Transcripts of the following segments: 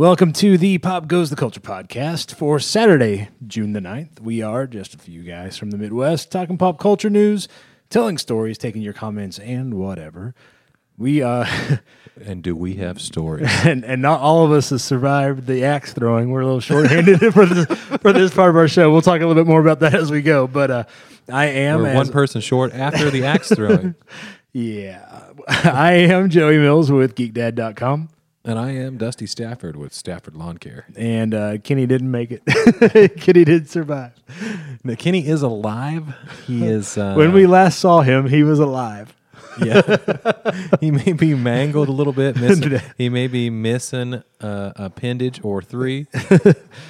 Welcome to the Pop Goes the Culture podcast for Saturday, June the 9th. We are just a few guys from the Midwest talking pop culture news, telling stories, taking your comments, and whatever. We uh And do we have stories? and, and not all of us have survived the axe throwing. We're a little short-handed for this for this part of our show. We'll talk a little bit more about that as we go. But uh, I am We're as- one person short after the axe throwing. yeah, I am Joey Mills with GeekDad.com. And I am Dusty Stafford with Stafford Lawn Care. and uh, Kenny didn't make it. Kenny did survive. Now, Kenny is alive. He is. Uh, when we last saw him, he was alive. yeah, he may be mangled a little bit. Miss, he may be missing uh, appendage or three.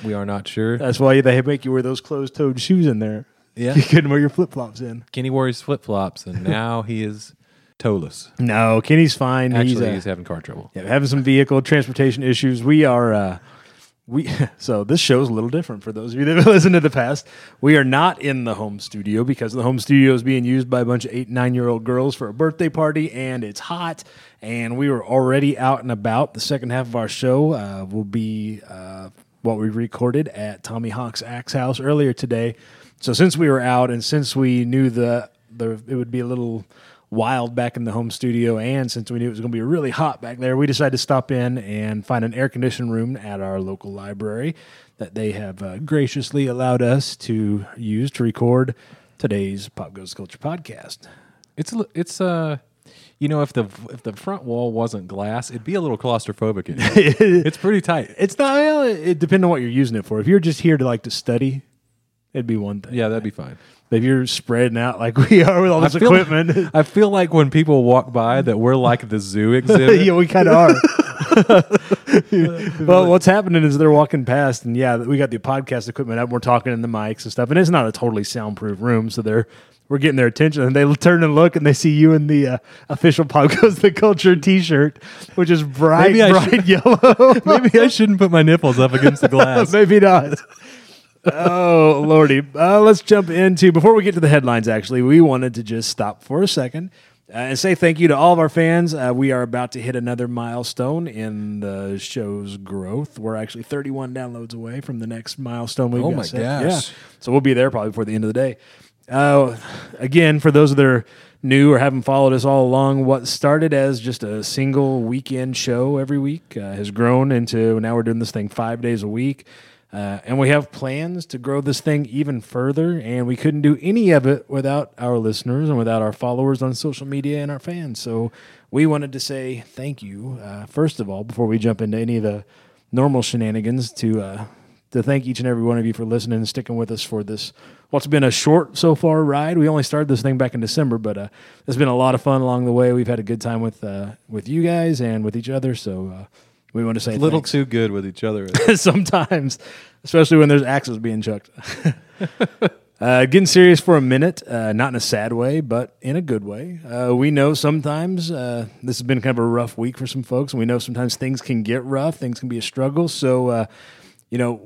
we are not sure. That's why they make you wear those closed-toed shoes in there. Yeah. you couldn't wear your flip-flops in. Kenny wore his flip flops, and now he is toeless. No, Kenny's fine. Actually, he's, uh, he's having car trouble. yeah, having some vehicle transportation issues. We are. Uh, we so this show is a little different for those of you that have listened to the past. We are not in the home studio because the home studio is being used by a bunch of eight nine year old girls for a birthday party, and it's hot. And we were already out and about. The second half of our show uh, will be uh, what we recorded at Tommy Hawk's Axe House earlier today. So since we were out and since we knew the the it would be a little wild back in the home studio. And since we knew it was going to be really hot back there, we decided to stop in and find an air conditioned room at our local library that they have uh, graciously allowed us to use to record today's Pop Goes Culture podcast. It's a it's uh you know if the if the front wall wasn't glass, it'd be a little claustrophobic. In it's pretty tight. It's not, well, it, it depends on what you're using it for. If you're just here to like to study, it'd be one thing. Yeah, that'd be fine. If you're spreading out like we are with all this I equipment, I feel like when people walk by that we're like the zoo exhibit. yeah, we kind of are. well, what's happening is they're walking past, and yeah, we got the podcast equipment up. We're talking in the mics and stuff, and it's not a totally soundproof room, so they're we're getting their attention, and they turn and look, and they see you in the uh, official Goes the Culture T-shirt, which is bright, Maybe bright should- yellow. Maybe I shouldn't put my nipples up against the glass. Maybe not. Oh lordy! Uh, let's jump into before we get to the headlines. Actually, we wanted to just stop for a second uh, and say thank you to all of our fans. Uh, we are about to hit another milestone in the show's growth. We're actually 31 downloads away from the next milestone. We've Oh got my set. gosh. Yeah, so we'll be there probably before the end of the day. Uh, again, for those that are new or haven't followed us all along, what started as just a single weekend show every week uh, has grown into now we're doing this thing five days a week. Uh, and we have plans to grow this thing even further. And we couldn't do any of it without our listeners and without our followers on social media and our fans. So we wanted to say thank you, uh, first of all, before we jump into any of the normal shenanigans, to uh, to thank each and every one of you for listening and sticking with us for this. What's been a short so far ride. We only started this thing back in December, but uh, it's been a lot of fun along the way. We've had a good time with uh, with you guys and with each other. So uh, we want to say a little thanks. too good with each other. sometimes, especially when there's axes being chucked. uh, getting serious for a minute, uh, not in a sad way, but in a good way. Uh, we know sometimes uh, this has been kind of a rough week for some folks, and we know sometimes things can get rough, things can be a struggle. So, uh, you know,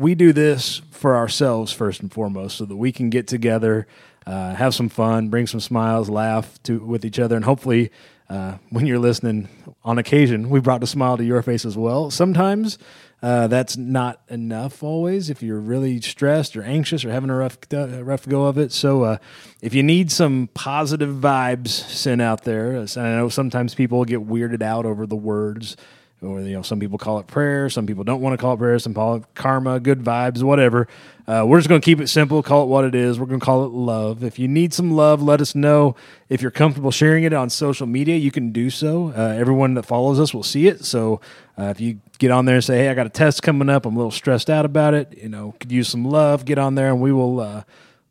we do this for ourselves first and foremost, so that we can get together, uh, have some fun, bring some smiles, laugh to with each other, and hopefully, uh, when you're listening, on occasion, we brought a smile to your face as well. Sometimes uh, that's not enough always if you're really stressed or anxious or having a rough uh, rough go of it. So uh, if you need some positive vibes sent out there, as I know sometimes people get weirded out over the words or you know some people call it prayer some people don't want to call it prayer some call it karma good vibes whatever. Uh, we're just going to keep it simple call it what it is. We're going to call it love. If you need some love let us know. If you're comfortable sharing it on social media you can do so. Uh, everyone that follows us will see it. So uh, if you get on there and say hey i got a test coming up. I'm a little stressed out about it. You know could use some love get on there and we will uh,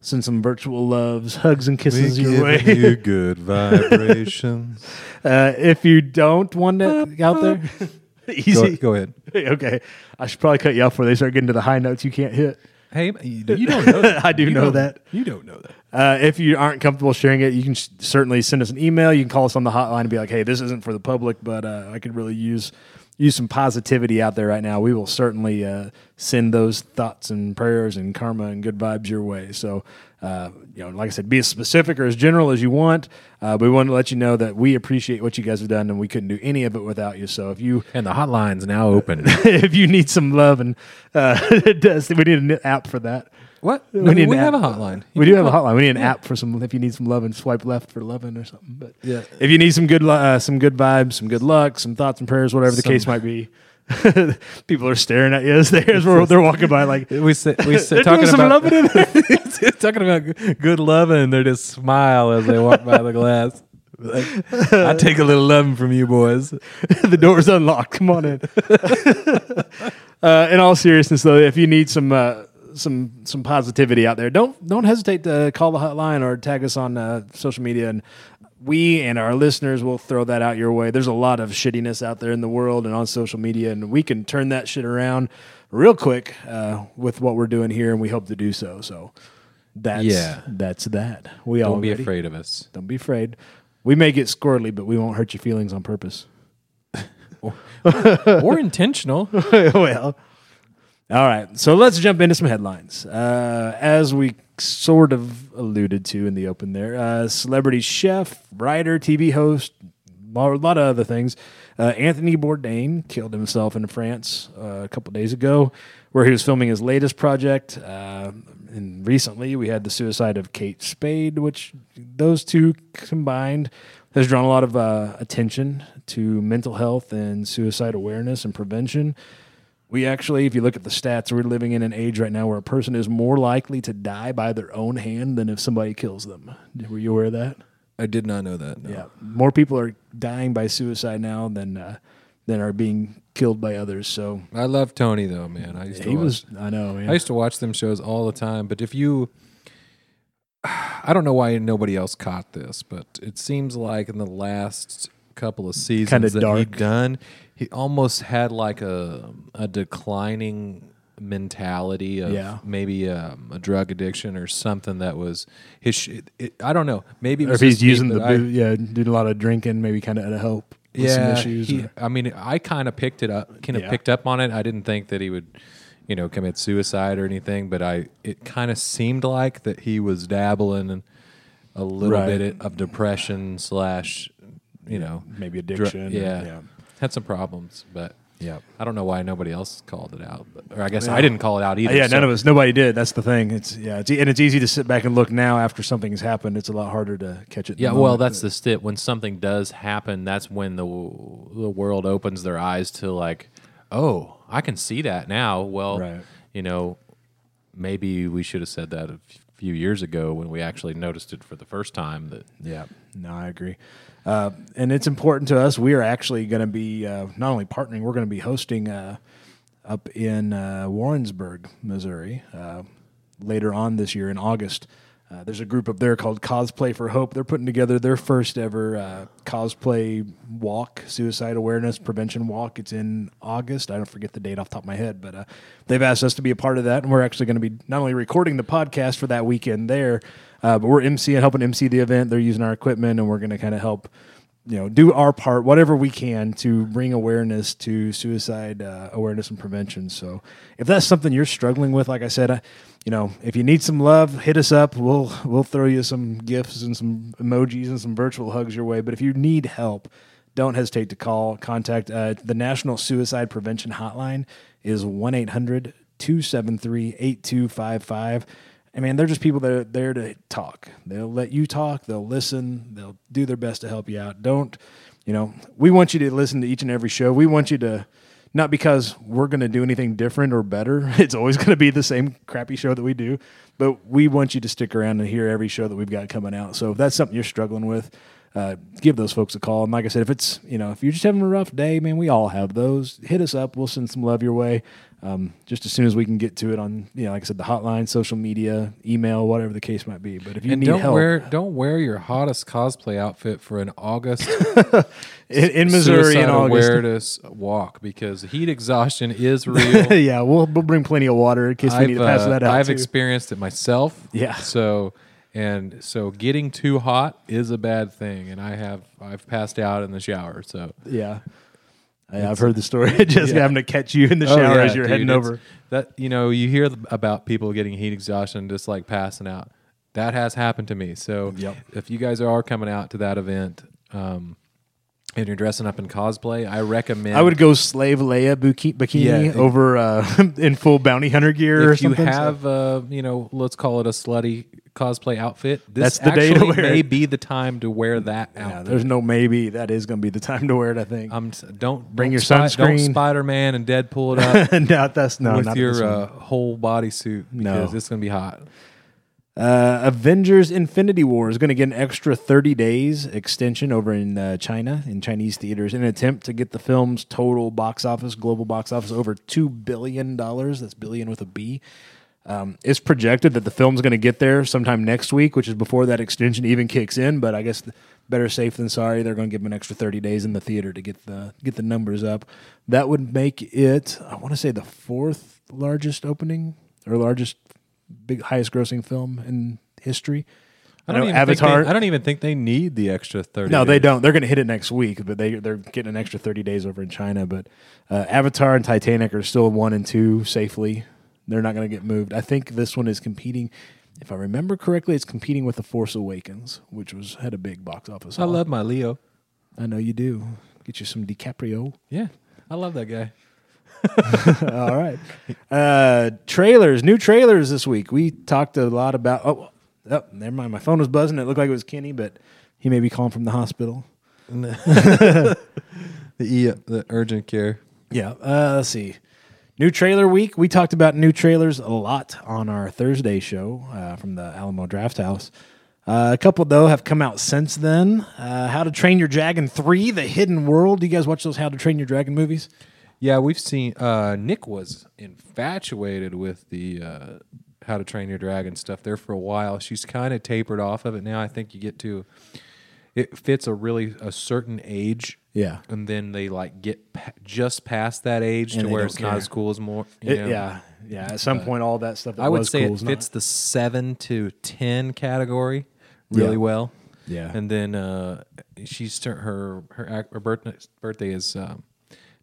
send some virtual loves hugs and kisses your way. you good vibrations. uh, if you don't want it out there easy go, go ahead. okay, I should probably cut you off before they start getting to the high notes you can't hit. Hey, you you don't know that. I do You know don't- that. You don't know that. Uh, if you aren't comfortable sharing it, you can s- certainly send us an email. You can call us on the hotline and be like, "Hey, this isn't for the public, but uh, I could really use use some positivity out there right now." We will certainly uh, send those thoughts and prayers and karma and good vibes your way. So Uh, you know, like I said, be as specific or as general as you want. Uh, but we want to let you know that we appreciate what you guys have done, and we couldn't do any of it without you. So if you And the hotline's now open. if you need some love and uh, it does, we need an app for that. What? We need we have a hotline. We do have a hotline. We need an app for some if you need some love and swipe left for loving or something. But Yeah. if you need some good uh, some good vibes, some good luck, some thoughts and prayers, whatever the Some- case might be. People are staring at you as they as we're, they're walking by like We sit, we they're sit talking about loving talking about good loving, and they just smile as they walk by the glass. Like, I take a little loving from you boys. the door's unlocked. Come on in. uh, in all seriousness, though, if you need some uh, some some positivity out there, don't don't hesitate to call the hotline or tag us on uh, social media, and we and our listeners will throw that out your way. There's a lot of shittiness out there in the world and on social media, and we can turn that shit around real quick uh, with what we're doing here, and we hope to do so. So. That's Yeah. that's that. We all Don't be ready? afraid of us. Don't be afraid. We may get squirrely, but we won't hurt your feelings on purpose. or intentional. well, all right. So let's jump into some headlines. Uh, as we sort of alluded to in the open there, uh, celebrity chef, writer, TV host, a lot of other things. Uh, Anthony Bourdain killed himself in France uh, a couple days ago, where he was filming his latest project. Uh, and recently, we had the suicide of Kate Spade, which those two combined has drawn a lot of uh, attention to mental health and suicide awareness and prevention. We actually, if you look at the stats, we're living in an age right now where a person is more likely to die by their own hand than if somebody kills them. Were you aware of that? I did not know that. no. Yeah, more people are dying by suicide now than uh, than are being killed by others. So I love Tony though, man. I used to he watch, was, I know, man. I used to watch them shows all the time. But if you, I don't know why nobody else caught this, but it seems like in the last couple of seasons Kinda that dark. he'd done, he almost had like a a declining mentality of Yeah. maybe um, a drug addiction or something that was his. sh- It, I don't know. Maybe it or if he's using the I- yeah, doing a lot of drinking, maybe kind of to help with some issues. he- I mean, I kind of picked it up, kind of Yeah. picked up on it. I didn't think that he would, you know, commit suicide or anything, but I it kind of seemed like that he was dabbling in a little Right. bit of depression slash, you know, maybe dr- addiction. yeah, yeah, had some problems, but yeah. I don't know why nobody else called it out. But, or I guess I didn't call it out either. Yeah, none of us. Nobody did. That's the thing. It's yeah, it's, and it's easy to sit back and look now after something has happened. It's a lot harder to catch it. Yeah, well, moment. that's the stip. When something does happen, that's when the the world opens their eyes to like, oh, I can see that now. Well, Right. you know, maybe we should have said that a few years ago when we actually noticed it for the first time. That Yeah, no, I agree. Uh, and it's important to us. We are actually going to be uh, not only partnering, we're going to be hosting uh, up in uh, Warrensburg, Missouri, uh, later on this year in August. Uh, there's a group up there called Cosplay for Hope. They're putting together their first ever uh, cosplay walk, suicide awareness prevention walk. It's in August. I don't forget the date off the top of my head, but uh, they've asked us to be a part of that, and we're actually going to be not only recording the podcast for that weekend there, uh, but we're MCing, helping MC the event. They're using our equipment, and we're going to kind of help you know do our part whatever we can to bring awareness to suicide uh, awareness and prevention. So if that's something you're struggling with like i said I, you know if you need some love hit us up. We'll we'll throw you some gifts and some emojis and some virtual hugs your way. But if you need help don't hesitate to call contact uh, the national suicide prevention hotline is 1-800-273-8255 I mean, they're just people that are there to talk. They'll let you talk. They'll listen. They'll do their best to help you out. Don't, you know, we want you to listen to each and every show. We want you to, not because we're going to do anything different or better. It's always going to be the same crappy show that we do, but we want you to stick around and hear every show that we've got coming out. So if that's something you're struggling with, uh, give those folks a call. And like I said, if it's, you know, if you're just having a rough day, man, we all have those. Hit us up. We'll send some love your way. Um, just as soon as we can get to it on, you know, like I said, the hotline, social media, email, whatever the case might be. But if you and need don't help wear don't wear your hottest cosplay outfit for an August in, in Missouri in August, awareness walk because heat exhaustion is real. yeah, we'll, we'll bring plenty of water in case we need to pass uh, that out. I've too. experienced it myself. Yeah. So and so getting too hot is a bad thing, and I have I've passed out in the shower. So yeah. Yeah, I've heard the story. Of just Yeah. having to catch you in the Oh, shower yeah, as you're dude, heading over. That you know, you hear about people getting heat exhaustion, just like passing out. that has happened to me. So Yep. if you guys are coming out to that event, um, and you're dressing up in cosplay, I recommend. I would go slave Leia buki- bikini Yeah. over uh, in full bounty hunter gear or if you something. so- have, uh, you know, let's call it a slutty cosplay outfit. That's This the day to wear may it. be the time to wear that yeah, there's no maybe. That is going to be the time to wear it. I think. Um, don't Bring don't your Don't sunscreen. Spider Man and Deadpool it up no, that's no, with not your this one. uh, whole bodysuit No. because it's gonna be hot. Uh, Avengers Infinity War is going to get an extra 30 days extension over in uh, China, in Chinese theaters, in an attempt to get the film's total box office, global box office, over $2 billion. That's billion with a B. Um, it's projected that the film's going to get there sometime next week, which is before that extension even kicks in. But I guess better safe than sorry. They're going to give them an extra 30 days in the theater to get the get the numbers up. That would make it, I want to say, the fourth largest opening or largest big highest grossing film in history. I don't know even Avatar. Think they, I don't even think they need the extra thirty. no, they don't. They're going to hit it next week, but they they're getting an extra thirty days over in China. But uh, Avatar and Titanic are still one and two safely. They're not going to get moved. I think this one is competing. If I remember correctly, it's competing with The Force Awakens, which was had a big box office. I love my Leo. I know you do. Get you some DiCaprio. Yeah, I love that guy. All right. Uh, trailers, new trailers this week. We talked a lot about. Oh, oh, never mind. My phone was buzzing. It looked like it was Kenny, but he may be calling from the hospital. the e, the urgent care. Yeah. Uh, let's see. New trailer week. We talked about new trailers a lot on our Thursday show uh, from the Alamo Draft House. Uh, a couple though have come out since then. Uh, How to Train Your Dragon Three: The Hidden World. Do you guys watch those How to Train Your Dragon movies? Yeah, we've seen. Uh, Nick was infatuated with the uh, How to Train Your Dragon stuff there for a while. She's kind of tapered off of it now. I think you get to it fits a really a certain age. Yeah. and then they like get pa- just past that age And to they where don't it's not care. as cool as more. You It- know? yeah. Yeah. At some point, all that stuff that I would was say cool it is fits not. the seven to ten category really Yeah. well. Yeah. and then uh, she's tur- her her ac- her birthday birthday is um,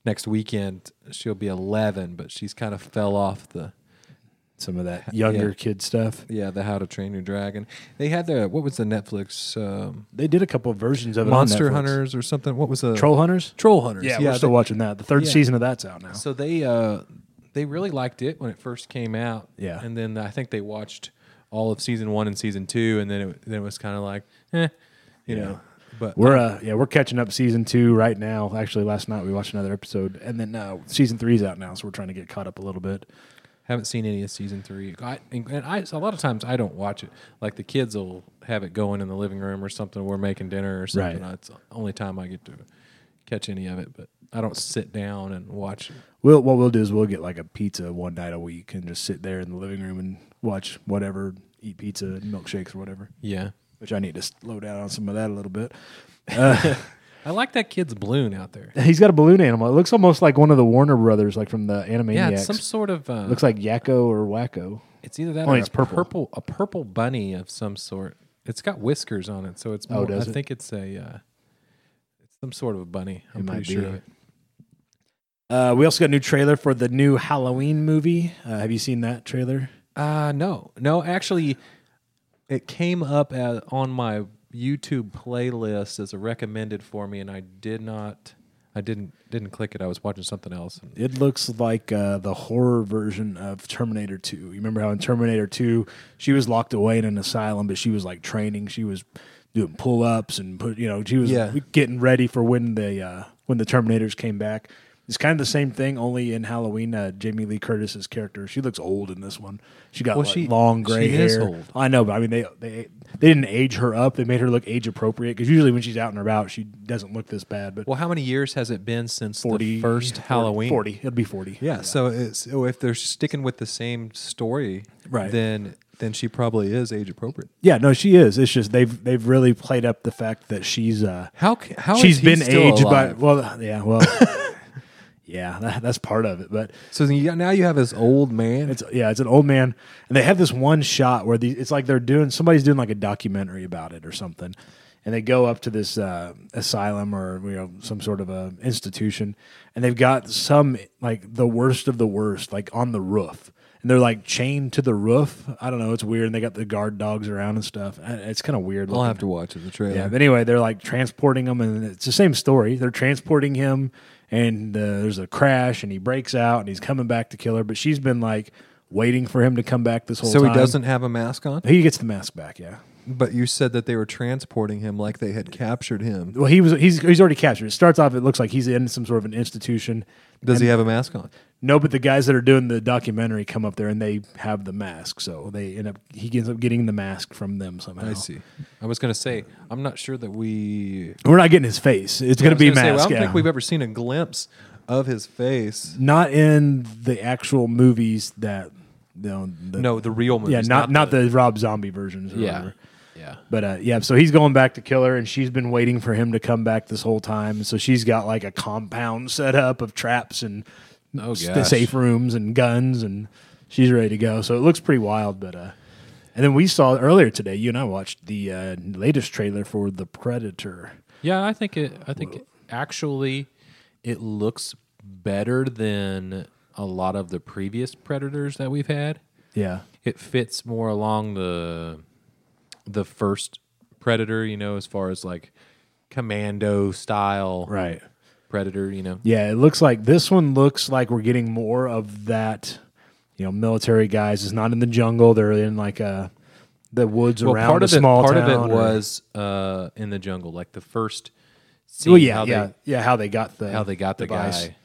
next weekend. She'll be eleven, but she's kind of fell off the some of that younger Yeah. kid stuff. yeah the How to Train Your Dragon. They had the what was the Netflix um, They did a couple of versions of it. Monster. Hunters or something? What was the Troll Hunters. Troll Hunters? Yeah, yeah we're still watching that. The third yeah. season of that's out now. So they uh they really liked it when it first came out. Yeah. And then I think they watched all of season one and season two, and then it then it was kind of like, eh, you know. But We're uh yeah we're catching up season two right now. Actually, last night we watched another episode, and then uh, season three's out now, so we're trying to get caught up a little bit. haven't seen any of season three. I, and and I a lot of times I don't watch it. Like the kids will have it going in the living room or something. We're making dinner or something. Right. It's the only time I get to catch any of it. But I don't sit down and watch. We'll what we'll do is we'll get like a pizza one night a week and just sit there in the living room and watch whatever, eat pizza and milkshakes or whatever. Yeah. Which I need to slow down on some of that a little bit. I like that kid's balloon out there. He's got a balloon animal. It looks almost like one of the Warner brothers, like from the Animaniacs. Yeah, it's some sort of. Uh, looks like Yakko or Wakko. It's either that Only or it's a purple. purple. a purple bunny of some sort. It's got whiskers on it, so it's. Oh, More, does I it? think it's a. Uh, it's some sort of a bunny. I'm It pretty sure of it. Uh, we also got a new trailer for the new Halloween movie. Uh, have you seen that trailer? Uh no, no. Actually, it came up as, on my YouTube playlist as a recommended for me, and I did not. I didn't didn't click it. I was watching something else. It looks like uh, the horror version of Terminator 2. You remember how in Terminator 2, she was locked away in an asylum, but she was like training. She was doing pull ups and put, you know, she was Yeah. getting ready for when the uh, when the Terminators came back. It's kind of the same thing, only in Halloween. Uh, Jamie Lee Curtis's character, she looks old in this one. She got Well, like, she- long gray she hair. is old. I know, but I mean, they they they didn't age her up. They made her look age appropriate because usually when she's out and about, she doesn't look this bad. But well, how many years has it been since 40 the first 40 Halloween? 40. It'll be 40. Yeah, so it's, so if they're sticking with the same story, Right. then then she probably is age appropriate. Yeah, no, she is. It's just they've they've really played up the fact that she's uh How how she's been aged by well yeah well yeah that, that's part of it but So you got, now you have this old man. it's yeah it's an old man and they have this one shot where the it's like they're doing somebody's doing like a documentary about it or something and they go up to this uh, asylum or you know some sort of a institution and they've got some like the worst of the worst like on the roof and they're like chained to the roof. I don't know. It's weird. And they got the guard dogs around and stuff. Uh, It's kind of weird. I'll looking. have to watch it, the trailer. Yeah, but anyway, they're like transporting him, and it's the same story. They're transporting him, and uh, there's a crash, and he breaks out, and he's coming back to kill her. But she's been like waiting for him to come back this whole time. so time. he doesn't have a mask on? He gets the mask back. Yeah. But you said that they were transporting him like they had captured him. Well, he was he's he's already captured. It starts off. It looks like he's in some sort of an institution. Does he have a mask on? No, but the guys that are doing the documentary come up there and they have the mask. So they end up he ends up getting the mask from them somehow. I see. I was going to say, I'm not sure that we. We're not getting his face. It's I going to be gonna say, well, mask. I don't yeah. think we've ever seen a glimpse of his face. not in the actual movies that you know, the, No, the real movies. yeah, not not the, Rob Zombie versions. Or Yeah. whatever. Yeah. But uh, yeah, so he's going back to kill her, and she's been waiting for him to come back this whole time. So she's got like a compound set up of traps and Oh, gosh. safe rooms and guns, and she's ready to go. So it looks pretty wild. But uh, and then we saw earlier today. You and I watched the uh, latest trailer for the Predator. Yeah, I think it. I think it, actually, it looks better than a lot of the previous predators that we've had. Yeah, It fits more along the the first predator, you know, as far as like commando style right. Predator, you know. Yeah, it looks like this one looks like we're getting more of that. You know, military guys is not in the jungle; they're in like uh the woods Well, around part a of it, small part of it or- was uh, in the jungle, like the first. Scene, well, yeah, how yeah, they, yeah. How they got the how they got the device. guy.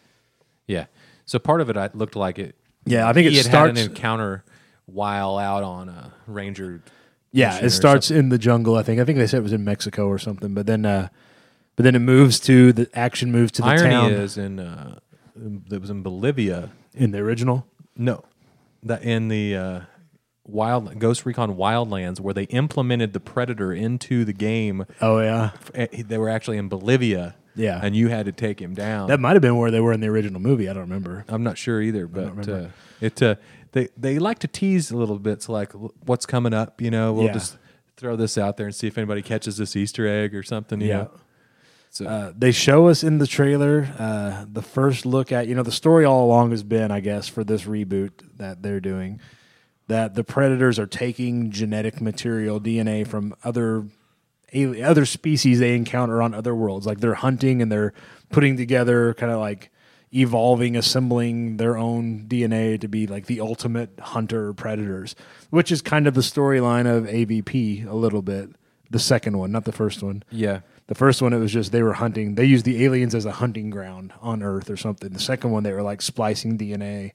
Yeah, so part of it I looked like it. Yeah, I think it had starts. had an encounter while out on a ranger. yeah, it starts in the jungle. I think. I think they said it was in Mexico or something. But then, uh but then it moves to the action moves to the Irony town is in uh, it was in Bolivia. in the original. No, that in the uh, wild Ghost Recon Wildlands where they implemented the Predator into the game. Oh yeah, Eh, They were actually in Bolivia. Yeah. and you had to take him down. that might have been where they were in the original movie. I don't remember. I'm not sure either, but remember. uh, it uh, they they like to tease a little bit. So like, what's coming up? You know, we'll Yeah. just throw this out there and see if anybody catches this Easter egg or something. You Yeah. know? So Uh, they show us in the trailer uh, the first look at you know the story all along has been I guess for this reboot that they're doing that the predators are taking genetic material DNA from other other species they encounter on other worlds. Like they're hunting and they're putting together kind of like evolving assembling their own DNA to be like the ultimate hunter predators which is kind of the storyline of AVP a little bit the second one not the first one. Yeah, the first one, it was just they were hunting. They used the aliens as a hunting ground on Earth or something. The second one, they were like splicing DNA.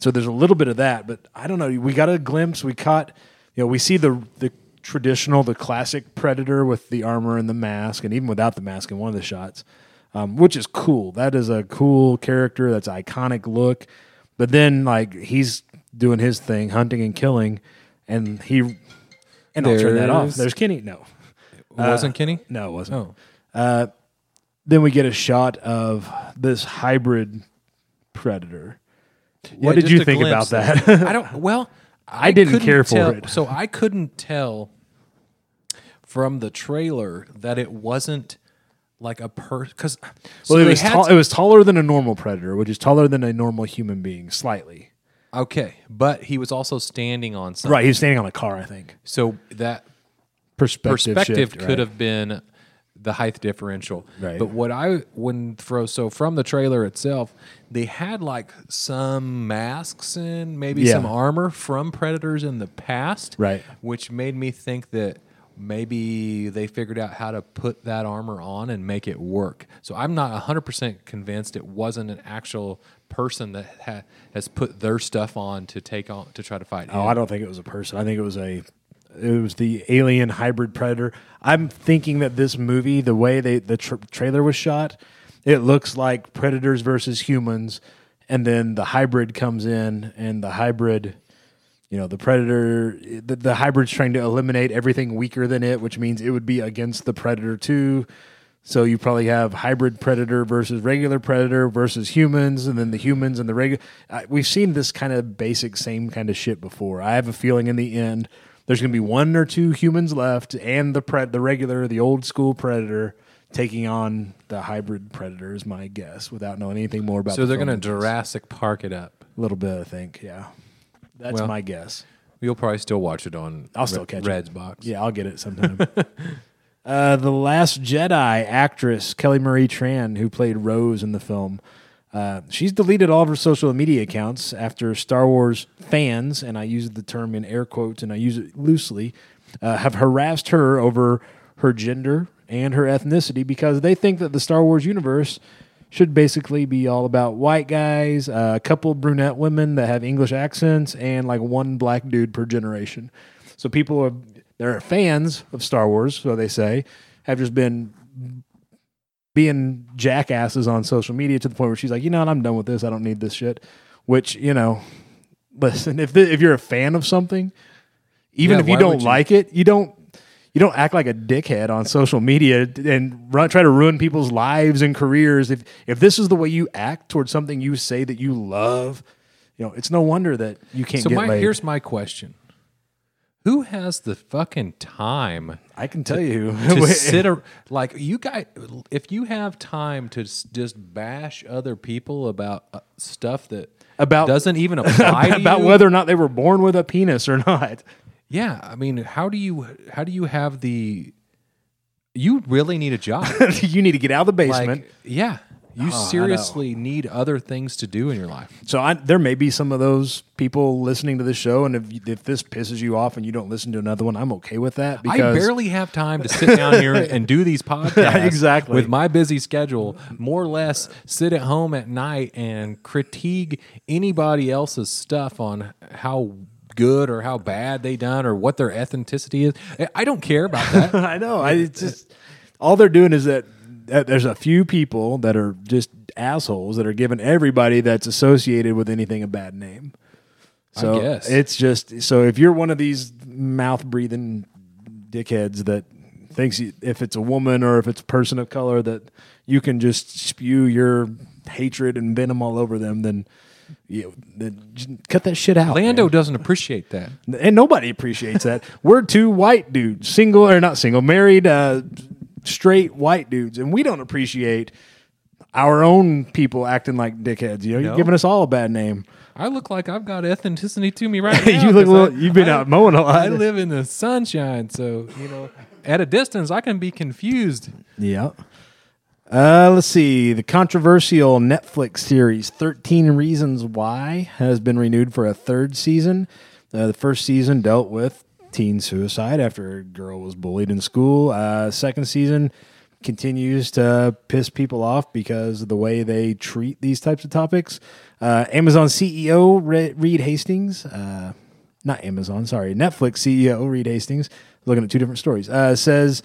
So there's a little bit of that, but I don't know. We got a glimpse. We caught, you know, we see the the traditional, the classic Predator with the armor and the mask, and even without the mask in one of the shots, um, which is cool. That is a cool character. That's iconic look. But then, like, he's doing his thing, hunting and killing, and he. And I'll turn that off. There's- There's Kenny. No, Uh, wasn't Kenny? no, it wasn't Oh, uh, then we get a shot of this hybrid predator. What Yeah, did you a think about glimpse. that? I don't. Well, I didn't couldn't care for tell- it. So I couldn't tell from the trailer that it wasn't like a per because well, it was tall, it was taller than a normal predator, which is taller than a normal human being, slightly. okay, but he was also standing on something. Right, he was standing on a car, I think. So that Perspective, perspective shift, could right. have been the height differential. Right. But what I when throw so from the trailer itself, they had like some masks and maybe Yeah. some armor from predators in the past. Right. Which made me think that maybe they figured out how to put that armor on and make it work. So I'm not 100% convinced it wasn't an actual person that ha- has put their stuff on to take on to try to fight Oh, him. I don't think it was a person. I think it was a it was the alien hybrid predator. I'm thinking that this movie, the way they the tr trailer was shot, it looks like predators versus humans, and then the hybrid comes in, and the hybrid, you know, the predator, the, the hybrid's trying to eliminate everything weaker than it, which means it would be against the predator too. So you probably have hybrid predator versus regular predator versus humans, and then the humans and the regular. We've seen this kind of basic, same kind of shit before. I have a feeling in the end, there's going to be one or two humans left, and the pred, the regular, the old school predator taking on the hybrid predator is my guess, without knowing anything more about. so the they're going to. Jurassic Park it up. a little bit, I think. Yeah, That's Well, my guess. You'll probably still watch it on. I'll still Re- catch it. Red's box. Yeah, I'll get it sometime. uh, the Last Jedi actress Kelly Marie Tran, who played Rose in the film, uh, she's deleted all of her social media accounts after Star Wars fans, and I use the term in air quotes and I use it loosely, uh, have harassed her over her gender and her ethnicity because they think that the Star Wars universe should basically be all about white guys, uh, a couple brunette women that have English accents, and like one black dude per generation. So people are they're fans of Star Wars, so they say, have just been being jackasses on social media to the point where she's like, you know, what, I'm done with this. I don't need this shit. Which you know, listen, if the, if you're a fan of something, even Yeah, if you don't you- like it, you don't you don't act like a dickhead on social media and run, try to ruin people's lives and careers. If if this is the way you act towards something you say that you love, you know, it's no wonder that you can't So my here's my question: Who has the fucking time I can tell you to sit a, like you guys? If you have time to just bash other people about uh, stuff that About- doesn't even apply to about you, whether or not they were born with a penis or not. yeah, I mean, how do you how do you have the? You really need a job. you need to get out of the basement. like, yeah, you Oh, seriously need other things to do in your life. So I, there may be some of those people listening to the show, and if if this pisses you off and you don't listen to another one, I'm okay with that I because barely have time to sit down here and do these podcasts. Exactly. With my busy schedule, more or less sit at home at night and critique anybody else's stuff on how good or how bad they done or what their ethnicity is. I- I don't care about that. I know. I just all they're doing is that there's a few people that are just assholes that are giving everybody that's associated with anything a bad name. So it's just so if you're one of these mouth breathing dickheads that thinks if it's a woman or if it's a person of color that you can just spew your hatred and venom all over them, then you then cut that shit out. Lando man. doesn't appreciate that. and nobody appreciates that. We're two white dudes, single or not single, married, uh, straight white dudes, and we don't appreciate our own people acting like dickheads. You know, you're No. giving us all a bad name. I look like I've got ethnicity to me right now. you look, a 'cause little, I- you've been I- out mowing a lot. I live in the sunshine, so you know, at a distance, I can be confused. Yeah. Uh, let's see. The controversial Netflix series 13 Reasons Why has been renewed for a third season. Uh, the first season dealt with teen suicide after a girl was bullied in school. Uh, second season continues to piss people off because of the way they treat these types of topics. Uh, Amazon CEO Re- Reed Hastings, uh, not Amazon, sorry, Netflix CEO Reed Hastings, looking at two different stories, uh, says,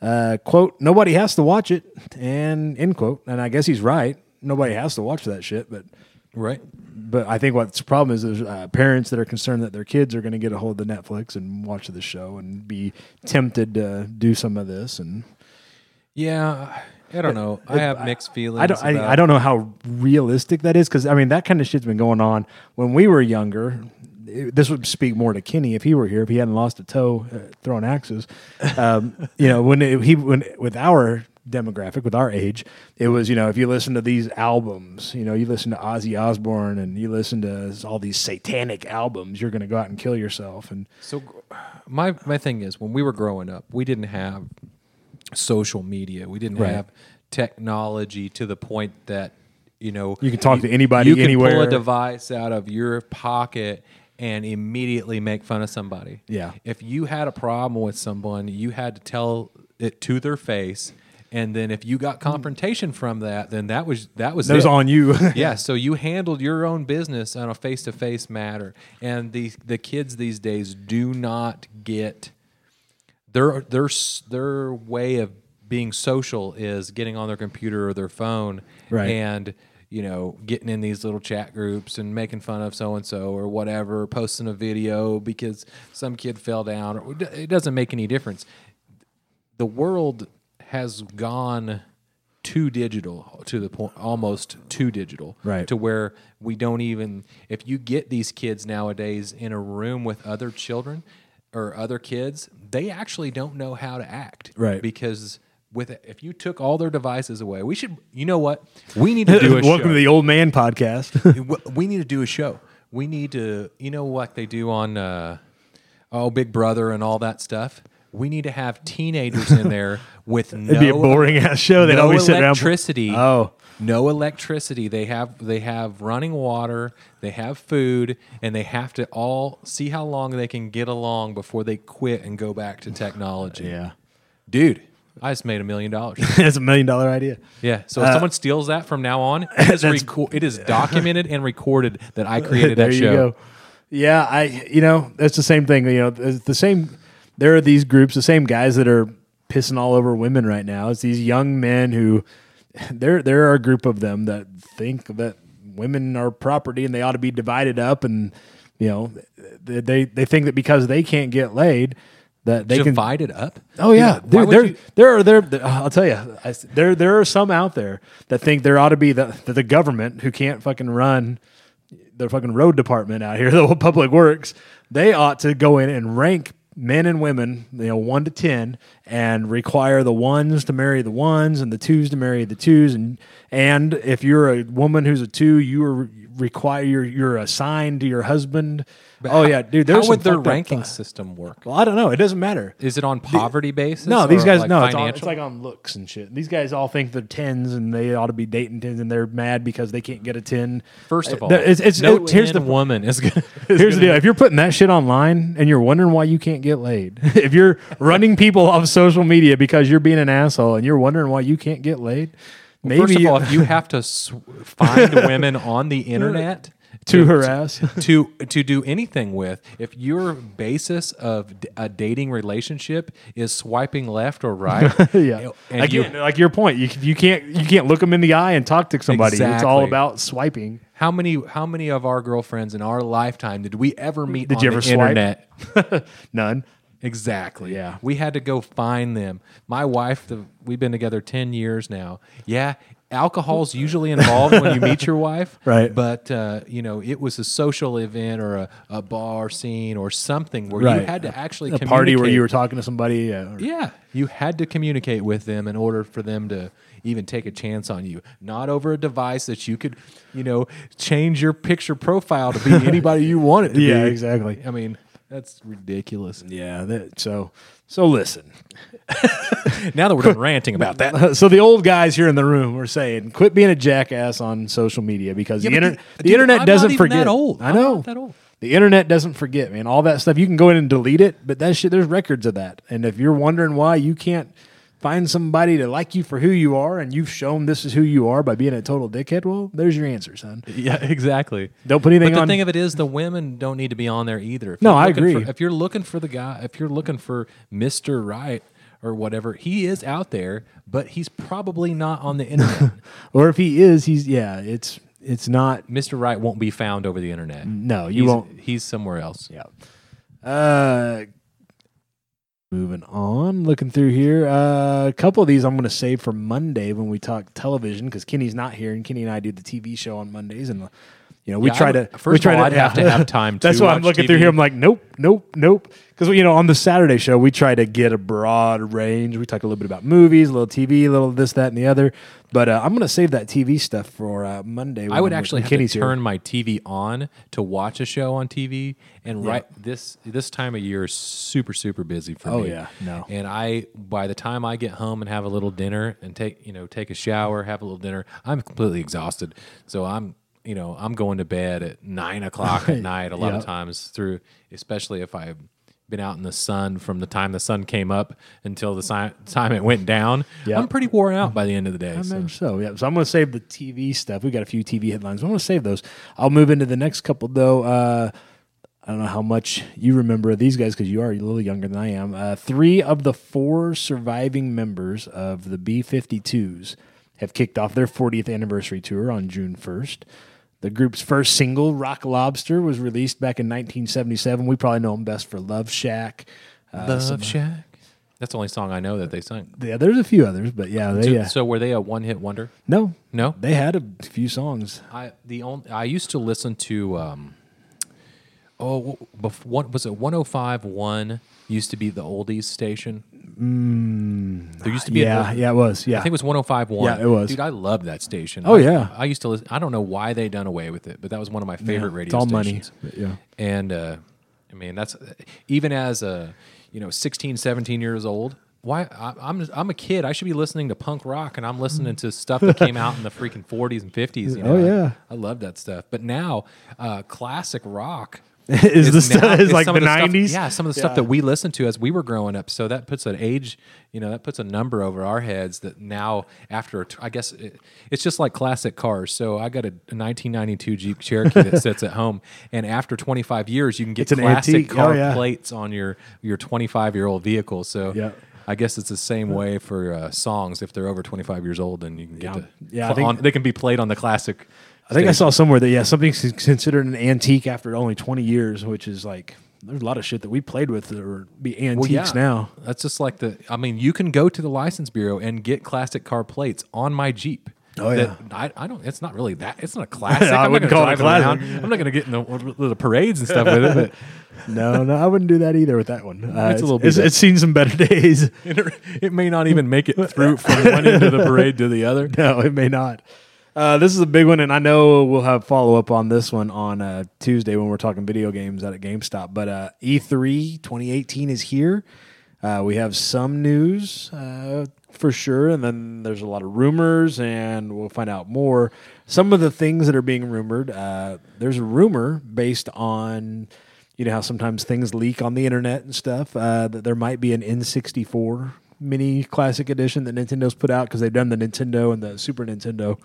uh, quote, nobody has to watch it, and end quote. And I guess he's right. Nobody has to watch that shit, but Right. but I think what's the problem is there's uh, parents that are concerned that their kids are going to get a hold of the Netflix and watch the show and be tempted to do some of this. And Yeah, I don't know. I have mixed feelings. I don't, I, I don't know how realistic that is because I mean that kind of shit's been going on when we were younger. It- this would speak more to Kenny if he were here if he hadn't lost a toe uh, throwing axes. Um, you know when it, he when with our demographic with our age, it was you know if you listen to these albums, you know you listen to Ozzy Osbourne and you listen to all these satanic albums, you're going to go out and kill yourself. And So my my thing is when we were growing up, we didn't have social media. We didn't Right. have technology to the point that you know You can talk to anybody, You can pull anywhere. a device out of your pocket and immediately make fun of somebody. Yeah. If you had a problem with someone, you had to tell it to their face. And then if you got hmm. confrontation from that, then that was that was that was on you. yeah, so you handled your own business on a face to face matter, and the the kids these days do not get their their their way of being social is getting on their computer or their phone, Right. And you know, getting in these little chat groups and making fun of so and so or whatever, posting a video because some kid fell down. It doesn't make any difference the world has gone too digital to the point almost too digital Right. to where we don't even if you get these kids nowadays in a room with other children or other kids they actually don't know how to act Right. because with if you took all their devices away we should you know what we need to do a Welcome show to the old man podcast. we need to do a show we need to, you know what they do on, uh, oh, Big Brother and all that stuff. We need to have teenagers in there with no It'd be a boring ass show. They'd no always sit around. electricity. Oh, no electricity. They have they have running water. They have food, and they have to all see how long they can get along before they quit and go back to technology. yeah. dude, I just made a million dollars. That's a million dollar idea. Yeah. So if Uh, someone steals that from now on, it is, reco- it is documented and recorded that I created there that you show. go. Yeah, I you know that's the same thing. You know, the same. There are these groups, the same guys that are pissing all over women right now. It's these young men who there there are a group of them that think that women are property and they ought to be divided up, and you know they they, think that because they can't get laid that they can Divide it up. Oh yeah, there, there, there are there. I'll tell you, I, there there are some out there that think there ought to be the the, the government who can't fucking run the fucking road department out here, the public works. They ought to go in and rank men and women, you know, one to ten, and require the ones to marry the ones and the twos to marry the twos, and and if you're a woman who's a two, you are require you're, you're assigned to your husband. oh yeah, dude. How would their fucked up- ranking system work? Well, I don't know. It doesn't matter. Is it on poverty basis? No, these guys like, no. It's, it's like on looks and shit. These guys all think they're tens and they ought to be dating tens, and they're mad because they can't get a ten. First of Uh, all, it's, it's, no it- here's the woman is gonna. here's the deal. If you're putting that shit online and you're wondering why you can't get laid, if you're running people off social media because you're being an asshole and you're wondering why you can't get laid, maybe First of all, if you have to sw- find women on the internet to harass. to to do anything with, if your basis of d- a dating relationship is swiping left or right, yeah, and you- again, like your point, you you can't you can't look them in the eye and talk to somebody. It's all about swiping. How many how many of our girlfriends in our lifetime did we ever meet Did on you the ever swipe? internet? None. Exactly. Yeah. We had to go find them. My wife, the, we've been together 10 years now. Yeah. Alcohol's usually involved when you meet your wife. Right. But, uh, you know, it was a social event or a, a bar scene or something where you had to actually A party where you were talking to somebody. Or- Yeah. You had to communicate with them in order for them to even take a chance on you. Not over a device that you could, you know, change your picture profile to be anybody you want it to Yeah, be. exactly. I mean, that's ridiculous. Yeah. That, so so listen. Now that we're done ranting about that, so the old guys here in the room are saying, quit being a jackass on social media because Yeah, the, inter- the- dude, internet I'm doesn't forget. that old. I know that old. The internet doesn't forget, man. All that stuff you can go in and delete it, but that shit, there's records of that. And if you're wondering why you can't find somebody to like you for who you are, and you've shown this is who you are by being a total dickhead, well, there's your answer, son. Yeah, exactly. Don't put anything But the on. thing of it is, the women don't need to be on there either. If No, I agree. For, if you're looking for the guy, if you're looking for Mister Right or whatever, he is out there, but he's probably not on the internet. or if he is, he's yeah. It's it's not. Mister Right won't be found over the internet. No, you He's- won't. He's somewhere else. Yeah. Uh, moving on, looking through here. Uh, a couple of these I'm going to save for Monday when we talk television because Kenny's not here, and Kenny and I do the TV show on Mondays, and you know we Yeah, try would- to. first we of try all, I'd have to have time to That's why I'm looking through here. I'm like, nope, nope, nope. Because you know on the Saturday show we try to get a broad range. We talk a little bit about movies, a little TV, a little this, that, and the other. But uh, I'm going to save that TV stuff for uh, Monday. I would I'm- actually have Kenny's to here. turn my TV on to watch a show on TV, and right this this time of year is super super busy for Oh, me. yeah. No. And I by the time I get home and have a little dinner and take you know take a shower, have a little dinner, I'm completely exhausted. So I'm you know I'm going to bed at nine o'clock at night a lot Yeah. of times through, especially if I've been out in the sun from the time the sun came up until the si- time it went down. Yeah. I'm pretty worn out by the end of the day. I so. so. Yeah. So I'm going to save the TV stuff. We got a few TV headlines. I'm going to save those. I'll move into the next couple though. Uh, I don't know how much you remember of these guys because you are a little younger than I am. Uh, three of the four surviving members of the B-52s have kicked off their 40th anniversary tour on June 1st. The group's first single, Rock Lobster, was released back in 1977. We probably know them best for Love Shack. Uh, Love some- Shack. That's the only song I know that they sung. yeah, there's a few others, but yeah, they So, uh, so were they a one hit wonder? no, No. they had a few songs. I the only I used to listen to um oh bef- what was it 105.1 used to be the oldies station. Mm, There used to be. a- yeah, yeah, it was. Yeah, I think it was 105.1. Yeah, it was. Dude, I loved that station. Oh, I- yeah. I used to listen. I don't know why they done away with it, but that was one of my favorite Yeah, radio It's all stations. money. but yeah. And uh, I mean, that's even as a you know 16, 17 years old. Why I, I'm I'm a kid. I should be listening to punk rock, and I'm listening to stuff that came out in the freaking 40s and 50s. You know? Oh, yeah. I, I love that stuff. But now, uh, classic rock. is the now- stuff is like the nineties? yeah, some of the stuff that we listened to as we were growing up. So that puts an age, you know, that puts a number over our heads. That now, after I guess it, it's just like classic cars. So I got a, a 1992 Jeep Cherokee that sits at home, and after 25 years, you can get It's an classic antique. car Oh, yeah. plates on your your 25 year old vehicle. So Yeah. I guess it's the same way for uh, songs. If they're over 25 years old, then you can get Yeah. to Yeah, I think- on, they can be played on the classic. I think I saw somewhere that yeah, something's considered an antique after only twenty years, which is like there's a lot of shit that we played with that would be antiques now. That's just like the. I mean, you can go to the license bureau and get classic car plates on my Jeep. Oh, yeah. I, I don't. It's not really that. It's not a classic. I I'm wouldn't call it a classic. I'm not going to get in the, the parades and stuff with it. No, no, I wouldn't do that either with that one. Uh, It's a little it's, bit- it's seen some better days. It, it may not even make it through from one end of the parade to the other. No, it may not. Uh, this is a big one, and I know we'll have follow up on this one on uh, Tuesday when we're talking video games out at GameStop. But uh, E3 2018 is here. Uh, we have some news uh, for sure, and then there's a lot of rumors, and we'll find out more. Some of the things that are being rumored. There's a rumor based on, you know, how sometimes things leak on the internet and stuff. That there might be an N64 mini classic edition that Nintendo's put out because they've done the Nintendo and the Super Nintendo.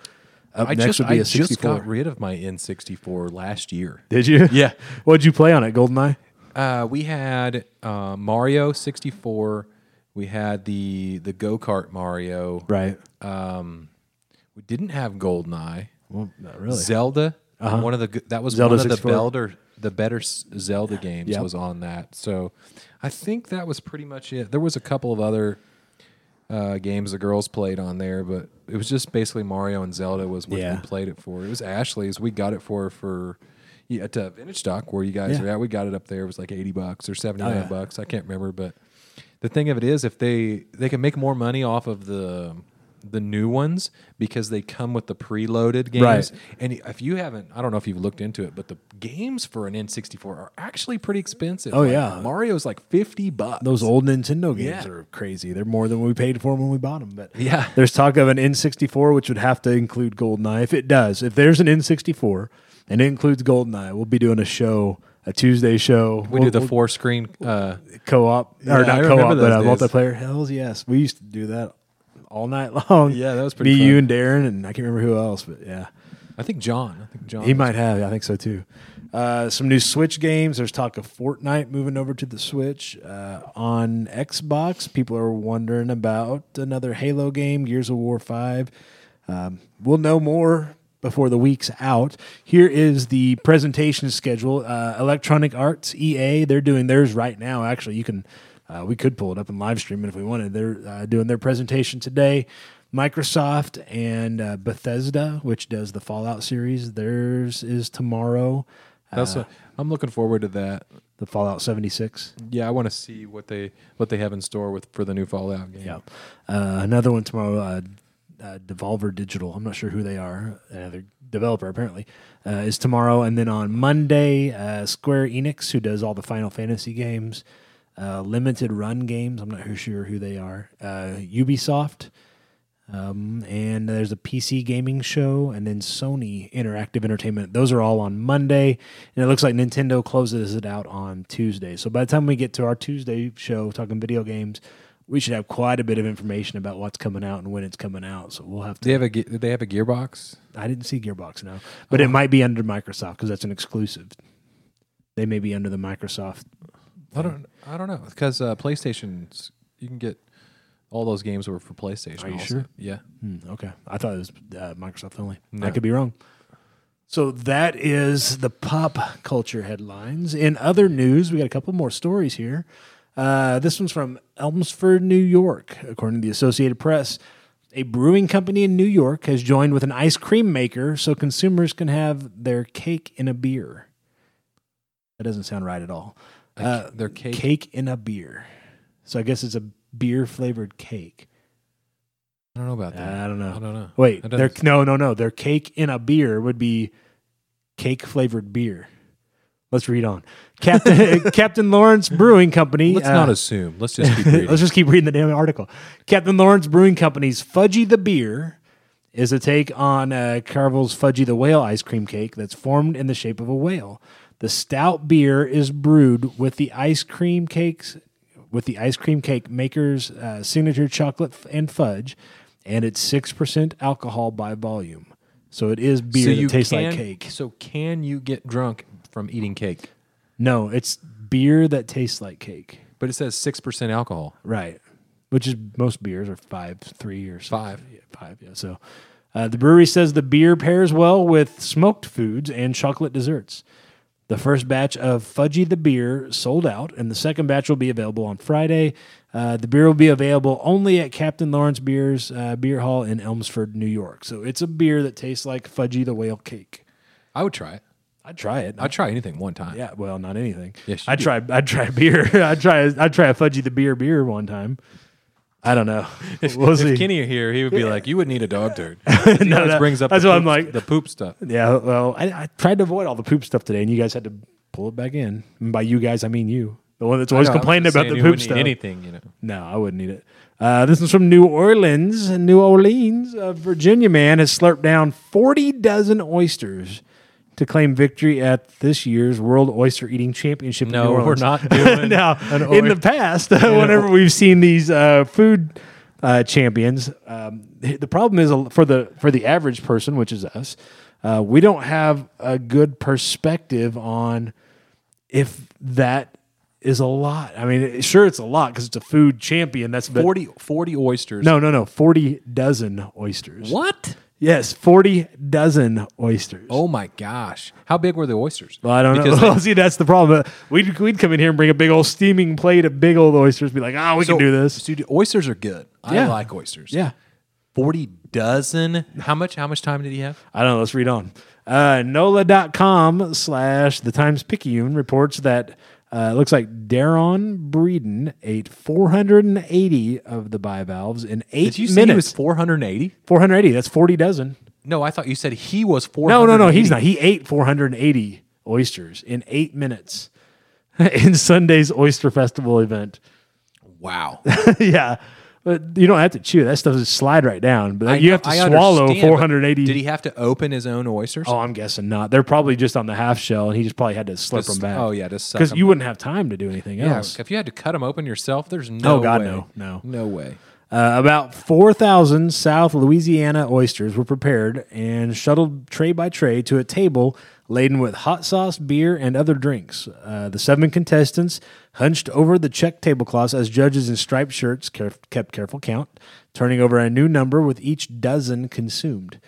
Up I next just, would be I a 64. just got rid of my N64 last year. Did you? Yeah. What'd you play on it? Goldeneye. Uh, we had uh, Mario 64. We had the the go kart Mario. Right. Um, we didn't have GoldenEye. Well, not really. Zelda. One of the that was Zelda one of the 64. the better Zelda games Yep. was on that. So I think that was pretty much it. There was a couple of other uh, games the girls played on there, but it was just basically Mario and Zelda was what Yeah. we played it for. It was Ashley's. We got it for for yeah, at uh, Vintage Stock where you guys Yeah. are at. We got it up there. It was like eighty bucks or seventy nine Oh, yeah. bucks. I can't remember, but the thing of it is, if they they can make more money off of the the new ones because they come with the preloaded games. Right. And if you haven't, I don't know if you've looked into it, but the games for an N64 are actually pretty expensive. Oh, Like, yeah. Mario's like fifty bucks. Those old Nintendo games Yeah. are crazy. They're more than we paid for them when we bought them. But Yeah. there's talk of an N64, which would have to include GoldenEye. If it does, if there's an N64 and it includes GoldenEye, we'll be doing a show, a Tuesday show. We We'll- do the we'll- four screen. Uh, co-op or I not co-op, but uh, multiplayer. Hells yes, we used to do that all night long. Yeah, that was pretty Me, fun. you, and Darren, and I can't remember who else, but yeah. I think John. I think John. He might have. Yeah, I think so too. Uh, some new Switch games. There's talk of Fortnite moving over to the Switch. Uh, on Xbox, people are wondering about another Halo game, Gears of War 5. Um, we'll know more before the week's out. Here is the presentation schedule. Uh, Electronic Arts, EA, they're doing theirs right now. Actually, you can. Uh, we could pull it up and live stream it if we wanted. They're uh, doing their presentation today. Microsoft and uh, Bethesda, which does the Fallout series, theirs is tomorrow. That's Uh, a, I'm looking forward to that. the Fallout 76. Yeah, I want to see what they what they have in store with for the new Fallout game. Yeah. Uh, another one tomorrow, uh, uh, Devolver Digital. I'm not sure who they are. Another developer, apparently, uh, is tomorrow. And then on Monday, uh, Square Enix, who does all the Final Fantasy games, uh, limited run games. I'm not sure who they are. Uh, Ubisoft. Um, and there's a PC gaming show, and then Sony Interactive Entertainment. Those are all on Monday, and it looks like Nintendo closes it out on Tuesday. So by the time we get to our Tuesday show talking video games, we should have quite a bit of information about what's coming out and when it's coming out. So we'll have Do they to. have a ge- do they have a Gearbox? I didn't see Gearbox now, but it might be under Microsoft because that's an exclusive. They may be under the Microsoft. I don't I don't know because uh, PlayStation's you can get all those games were for PlayStation. Are you also. sure? Yeah. Hmm, okay, I thought it was uh, Microsoft only. I could be wrong. So that is the pop culture headlines. In other news, we got a couple more stories here. Uh, this one's from Elmsford, New York. According to the Associated Press, a brewing company in New York has joined with an ice cream maker so consumers can have their cake in a beer. That doesn't sound right at all. Like Uh, their cake. cake in a beer. So I guess it's a beer flavored cake. I don't know about that. I don't know. I don't know. Wait, their, no, no, no. Their cake in a beer would be cake flavored beer. Let's read on. Captain Captain Lawrence Brewing Company. Let's uh, not assume. Let's just keep reading. Let's just keep reading the damn article. Captain Lawrence Brewing Company's Fudgy the Beer is a take on uh, Carvel's Fudgy the Whale ice cream cake that's formed in the shape of a whale. The stout beer is brewed with the ice cream cakes with the ice cream cake maker's uh, signature chocolate and fudge, and it's six percent alcohol by volume. So it is beer that tastes like cake. So can you get drunk from eating cake? No, it's beer that tastes like cake. But it says six percent alcohol. Right. Which is most beers are five, three or so. Five. Yeah, five. Yeah. So uh, the brewery says the beer pairs well with smoked foods and chocolate desserts. The first batch of Fudgy the beer sold out, and the second batch will be available on Friday. Uh, the beer will be available only at Captain Lawrence Beer's uh, Beer Hall in Elmsford, New York. So it's a beer that tastes like Fudgy the whale cake. I would try it. I'd try it. I'd try anything one time. Yeah, well, not anything. Yes, I'd try. I'd try beer. I'd try. I'd try a fudgy the beer beer one time. I don't know. We'll. If Kenny were here, he would be like, "You would need a dog turd." No, that- brings up. that's the what I'm poop- like. the poop stuff. yeah. Well, I, I tried to avoid all the poop stuff today, and you guys had to pull it back in. And by you guys, I mean you, the one that's always know, complaining about the poop stuff. Anything, you know. No, I wouldn't eat it. Uh, this is from New Orleans. New Orleans, a Virginia man has slurped down 40 dozen oysters to claim victory at this year's World Oyster Eating Championship. in No, we're not doing now, in the past, whenever we've seen these uh, food uh, champions, um, the problem is uh, for the for the average person, which is us, uh, we don't have a good perspective on if that is a lot. I mean, sure, it's a lot because it's a food champion. That's but 40, 40 oysters. no, no, no, forty dozen oysters. What? Yes, forty dozen oysters. Oh my gosh! How big were the oysters? Well, I don't know. Because Well, they- see, that's the problem. We'd, we'd come in here and bring a big old steaming plate of big old oysters. Be like, oh, we so- can do this. so oysters are good. I Yeah. like oysters. Yeah, Forty dozen. How much? How much time did he have? I don't know. Let's read on. Uh, NOLA.com slash the Times Picayune reports that uh, it looks like Darron Breeden ate 480 of the bivalves in eight Did you say he was minutes. four hundred and eighty? 480. That's 40 dozen. No, I thought you said he was four. No, no, no. He's not. He ate 480 oysters in eight minutes in Sunday's Oyster Festival event. Wow. yeah. But you don't have to chew. That stuff just slide right down. But you have to I swallow 480. Did he have to open his own oysters? Oh, I'm guessing not. They're probably just on the half shell, and he just probably had to slip Just- them back. oh, yeah, just suck because you wouldn't have time to do anything yeah. else. If you had to cut them open yourself, there's no. Oh, God, way. no, no. no way. Uh, about 4,000 South Louisiana oysters were prepared and shuttled tray by tray to a table laden with hot sauce, beer, and other drinks. Uh, the seven contestants hunched over the check tablecloths as judges in striped shirts kept careful count, turning over a new number with each dozen consumed.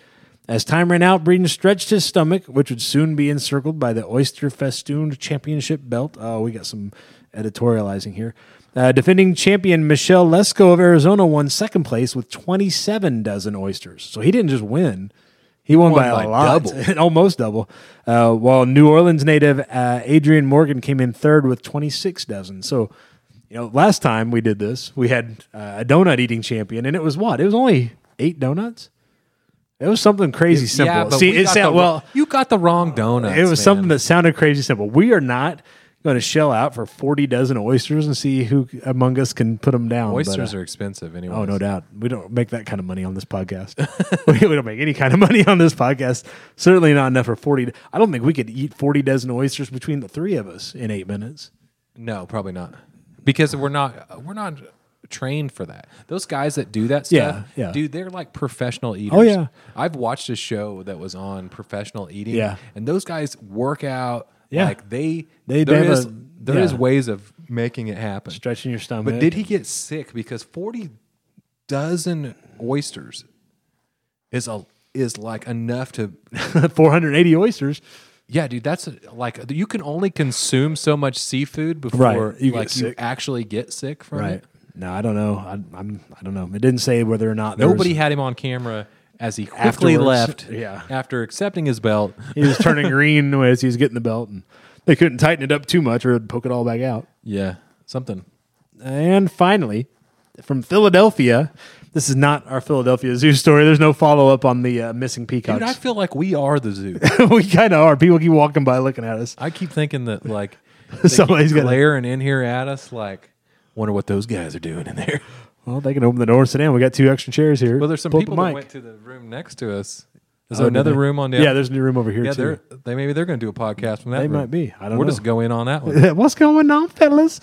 As time ran out, Breeden stretched his stomach, which would soon be encircled by the oyster festooned championship belt. Oh, we got some editorializing here. Uh, defending champion Michelle Lesco of Arizona won second place with 27 dozen oysters. So he didn't just win, he won, Won by, by a lot, double. almost double. Uh, while New Orleans native uh, Adrian Morgan came in third with 26 dozen. So, you know, last time we did this, we had uh, a donut eating champion, and it was what? It was only eight donuts. It was something crazy simple. Yeah, See, we it got sound, the, well, you got the wrong donut. it was man. something that sounded crazy simple. We are not going to shell out for 40 dozen oysters and see who among us can put them down. but, Oysters uh, are expensive anyway. Oh, no doubt. We don't make that kind of money on this podcast. we we don't make any kind of money on this podcast. Certainly not enough for 40. I don't think we could eat 40 dozen oysters between the three of us in eight minutes. No, probably not. Because we're not we're not trained for that. Those guys that do that stuff, Yeah, yeah. dude, they're like professional eaters. Oh, yeah. I've watched a show that was on professional eating. Yeah. and those guys work out. Yeah. like they They- there is a- there is yeah. ways of making it happen. Stretching your stomach. But did he get sick because forty dozen oysters is a is like enough to 480 oysters? yeah, dude. That's a, like you can only consume so much seafood before Right, you like you actually get sick from Right. it. No, I don't know. I, I'm. I don't know. It didn't say whether or not Nobody was- had him on camera as he quickly Afterwards, left. yeah. after accepting his belt. he was turning green as he was getting the belt, and they couldn't tighten it up too much or it'd poke it all back out. Yeah, something. And finally, from Philadelphia, This is not our Philadelphia Zoo story. There's no follow up on the uh, missing Dude. I feel like we are the zoo. we kind of are. People keep walking by looking at us. I keep thinking that like Somebody's gonna- glaring in here at us. Like, wonder what those guys are doing in there. Well, they can open the door and sit down. We got two extra chairs here. Well, there's some Pull up people the that mic. went to the room next to us. Is Oh, did another they? room on down? Yeah, there's a new room over here yeah. too. They're they maybe they're going to do a podcast from that. They room. might be. I don't We're know. just going on that one. What's going on, fellas?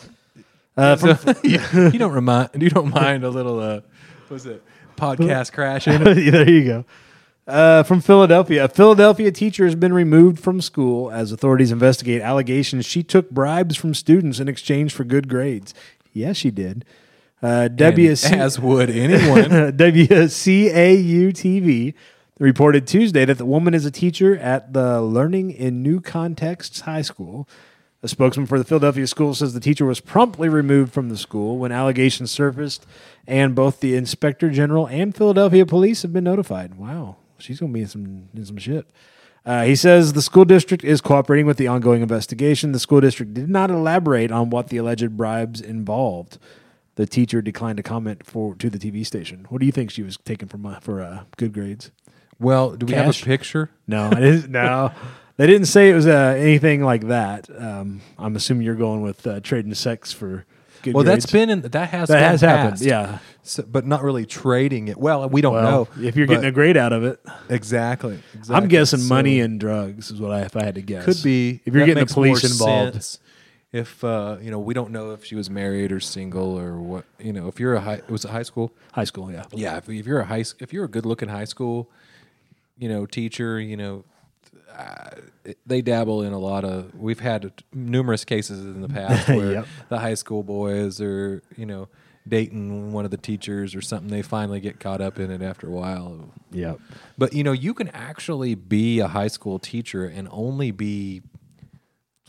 Uh, from, you, you don't remind you don't mind a little uh, what's it podcast crashing? there you go. Uh, from Philadelphia, a Philadelphia teacher has been removed from school as authorities investigate allegations she took bribes from students in exchange for good grades. Yes, she did. Uh, WC, as would anyone. WCAU TV reported Tuesday that the woman is a teacher at the Learning in New Contexts High School. A spokesman for the Philadelphia school says the teacher was promptly removed from the school when allegations surfaced, and both the inspector general and Philadelphia police have been notified. Wow, she's going to be in some in some shit. Uh, he says the school district is cooperating with the ongoing investigation. The school district did not elaborate on what the alleged bribes involved. The teacher declined to comment for to the TV station. What do you think she was taking for my, for uh, good grades? Well, do we have a picture? No, I didn't. No, they didn't say it was uh, anything like that. Um, I'm assuming you're going with uh, trading sex for good grades. Well, grades. that's been in that has that has happened. past. Yeah. So, but not really trading it. Well, we don't Well, know if you're getting a grade out of it, exactly, I'm guessing So, money and drugs is what I if I had to guess. could be if you're getting the police involved. sense If uh, you know, we don't know if she was married or single or what. You know, if you're a high, it was a high school. High school, yeah. Yeah, if, if you're a high, if you're a good looking high school, you know, teacher, you know, uh, they dabble in a lot of. We've had numerous cases in the past where Yep. the high school boys are, you know, dating one of the teachers or something. They finally get caught up in it after a while. Yep. But you know, you can actually be a high school teacher and only be 22,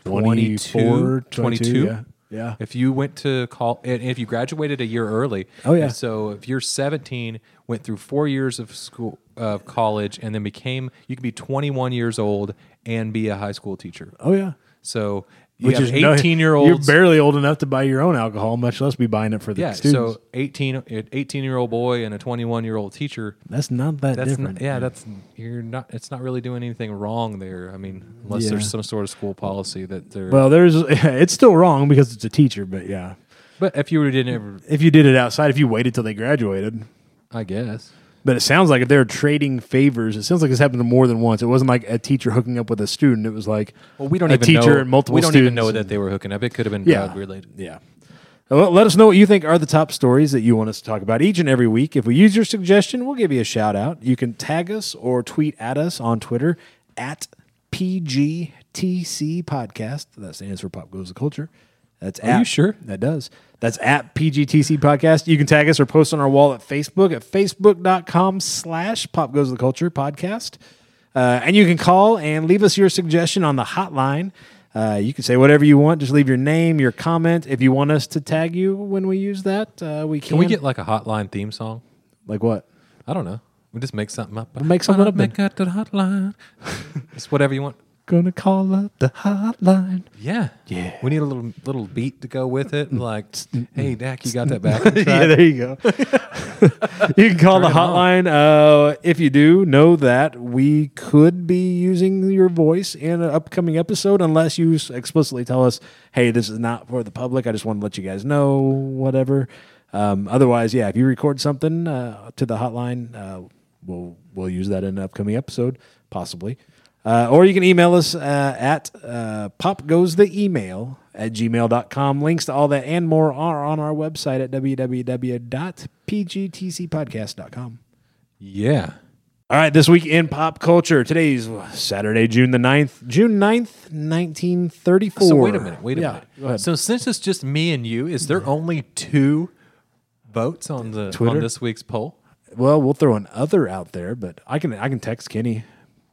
24, 22. Yeah. Yeah. If you went to call, and if you graduated a year early, Oh, yeah. So if you're 17, went through four years of school, of college, and then became, you could be 21 years old and be a high school teacher. Oh yeah. So you have no- 18 year old You're barely old enough to buy your own alcohol, much less be buying it for the yeah. students. So 18, 18 year old boy and a 21 year old teacher. that's not that That's different. not, yeah. That's you're not. It's not really doing anything wrong there. I mean, unless Yeah. there's some sort of school policy that they're. Well, there's it's still wrong because it's a teacher, but yeah. but if you were didn't ever, If you did it outside, if you waited till they graduated, I guess. But it sounds like if they're trading favors, it sounds like this happened more than once. It wasn't like a teacher hooking up with a student. It was like Well, we don't a even teacher know, and multiple We don't students even know that they were hooking up. It could have been Yeah. drug related. Yeah. Uh, well, let us know what you think are the top stories that you want us to talk about each and every week. If we use your suggestion, we'll give you a shout out. You can tag us or tweet at us on Twitter at PGTC Podcast. That stands for Pop Goes the Culture. That's Are at, you sure? That does. That's at PGTC Podcast. You can tag us or post on our wall at Facebook at facebook.com slash Pop Goes the Culture Podcast. Uh, and you can call and leave us your suggestion on the hotline. Uh, you can say whatever you want. Just leave your name, your comment. If you want us to tag you when we use that, uh, we can. Can we get like a hotline theme song? like what? I don't know. We just make something up. We'll make something up then. Make out the hotline. it's whatever you want. Gonna call up the hotline. Yeah, Yeah. We need a little little beat to go with it. Like, hey, Dak, you got that back? yeah, there you go. you can call the Turn on. hotline. Uh, if you do, know that we could be using your voice in an upcoming episode, unless you explicitly tell us, "Hey, this is not for the public. I just want to let you guys know." Whatever. Um, otherwise, yeah, if you record something uh, to the hotline, uh, we'll we'll use that in an upcoming episode, possibly. Uh, or you can email us uh, at uh, popgoestheemail at gmail.com. Links to all that and more are on our website at www.pgtcpodcast.com. yeah. All right, this week in pop culture. Today's Saturday, June the 9th. June 9th, 1934. So wait a minute. Wait a Yeah, minute. Go ahead. So since it's just me and you, is there only two votes on the Twitter? on this week's poll? well, we'll throw an other out there, but I can I can text Kenny.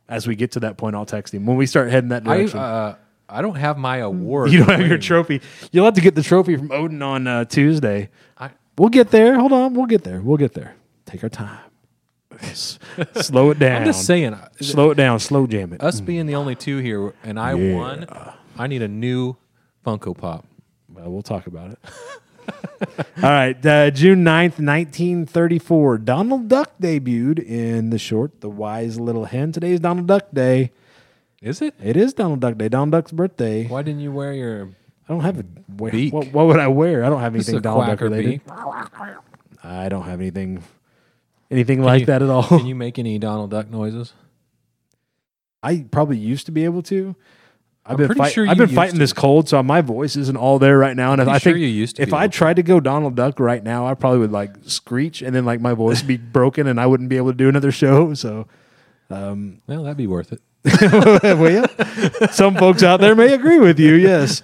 As we get to that point, I'll text him. When we start heading that I direction. uh, I don't have my award. you don't have your trophy. You'll have to get the trophy from Odin on uh, Tuesday. I, We'll get there. Hold on. We'll get there. We'll get there. Take our time. S- slow it down. I'm just saying, uh, Slow it down. Slow jam it. us being the only two here, and I won. I need a new Funko Pop. Well, we'll talk about it. All right, uh, June 9th, 1934, Donald Duck debuted in the short The Wise Little Hen. Today is Donald Duck Day. Is it? It is Donald Duck Day, Donald Duck's birthday. Why didn't you wear your I don't have a wear. Beak. What, what would I wear? I don't have This anything a Donald Duck quacker related. beak. I don't have anything anything like you- that at all. Can you make any Donald Duck noises? I probably used to be able to. I've been fight- sure I've been fighting used this cold, so my voice isn't all there right now. And if I sure think you used to if I tried to go Donald Duck right now, I probably would like screech, and then like my voice would be broken, and I wouldn't be able to do another show. So, um, Well, that'd be worth it. well, yeah. Some folks out there may agree with you. Yes.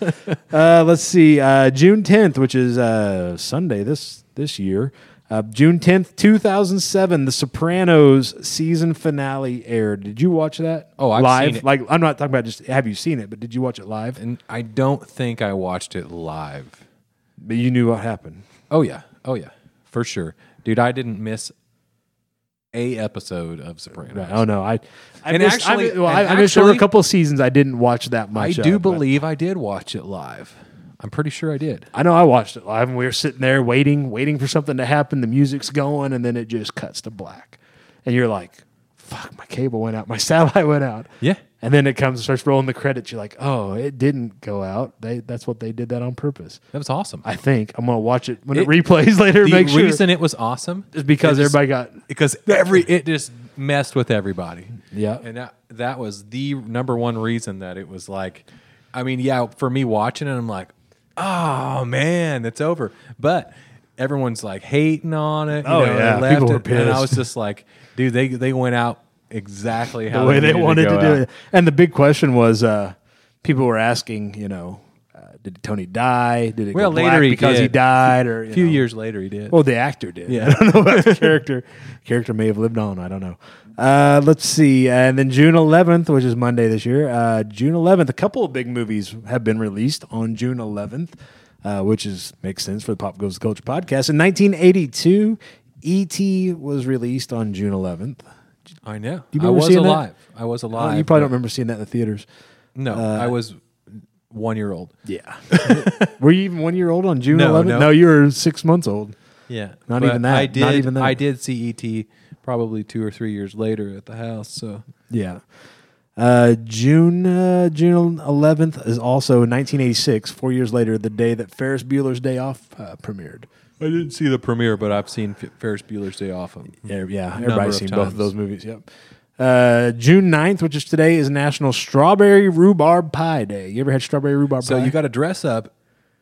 Uh, let's see. Uh, June tenth, which is uh, Sunday this this year. Uh, June tenth, two thousand seven. The Sopranos season finale aired. Did you watch that? Oh, I've live. seen it. Like I'm not talking about just have you seen it, but did you watch it live? And I don't think I watched it live. But you knew what happened. Oh yeah. Oh yeah. For sure. Dude, I didn't miss a episode of Sopranos. Right. Oh no, I. I And missed, actually- I, well, I, I missed there were a couple of seasons I didn't watch that much. I do of, but- believe I did watch it live. I'm pretty sure I did. I know I watched it live, and we were sitting there waiting, waiting for something to happen. The music's going, and then it just cuts to black, and you're like, "Fuck, my cable went out, my satellite went out." Yeah. And then it comes, and starts rolling the credits. You're like, "Oh, it didn't go out. They that's what they did that on purpose." That was awesome. I think I'm gonna watch it when it, It- replays later. the make sure reason it was awesome is because everybody got because every it just messed with everybody. Yeah. and that that was the number one reason that it was like, I mean, yeah, for me watching it, I'm like, oh man, it's over. But everyone's like hating on it. you Oh, know, they yeah. left People were it, and I was just like, dude, they they went out exactly how the way they needed wanted to, go do out. it. And the big question was, uh, people were asking, you know, uh, did Tony die? Did it Well, go later he because he died, or A few know? years later, he did. Well, the actor did. Yeah. I don't know about the character. character may have lived on. I don't know. Uh, let's see. And then June 11th, which is Monday this year, uh, June 11th, a couple of big movies have been released on June 11th, uh, which is makes sense for the Pop Goes the Culture podcast. In 1982, E.T. was released on June 11th. I know. You I was seeing that? alive. I was Oh, alive. you probably don't remember seeing that in the theaters. No, Uh, I was one year old. Yeah. were you even one year old on June No, 11th? no. No, you were six months old. Yeah, Not even that. I did. Not even that. I did see ET probably two or three years later at the house. So Yeah. Uh, June uh, June 11th is also 1986, four years later, the day that Ferris Bueller's Day Off uh, premiered. I didn't see the premiere, but I've seen F- Ferris Bueller's Day Off. Yeah, yeah Number everybody's of seen both of those movies. Yep. Uh, June 9th, which is today, is National Strawberry Rhubarb Pie Day. You ever had strawberry rhubarb So pie? you got to dress up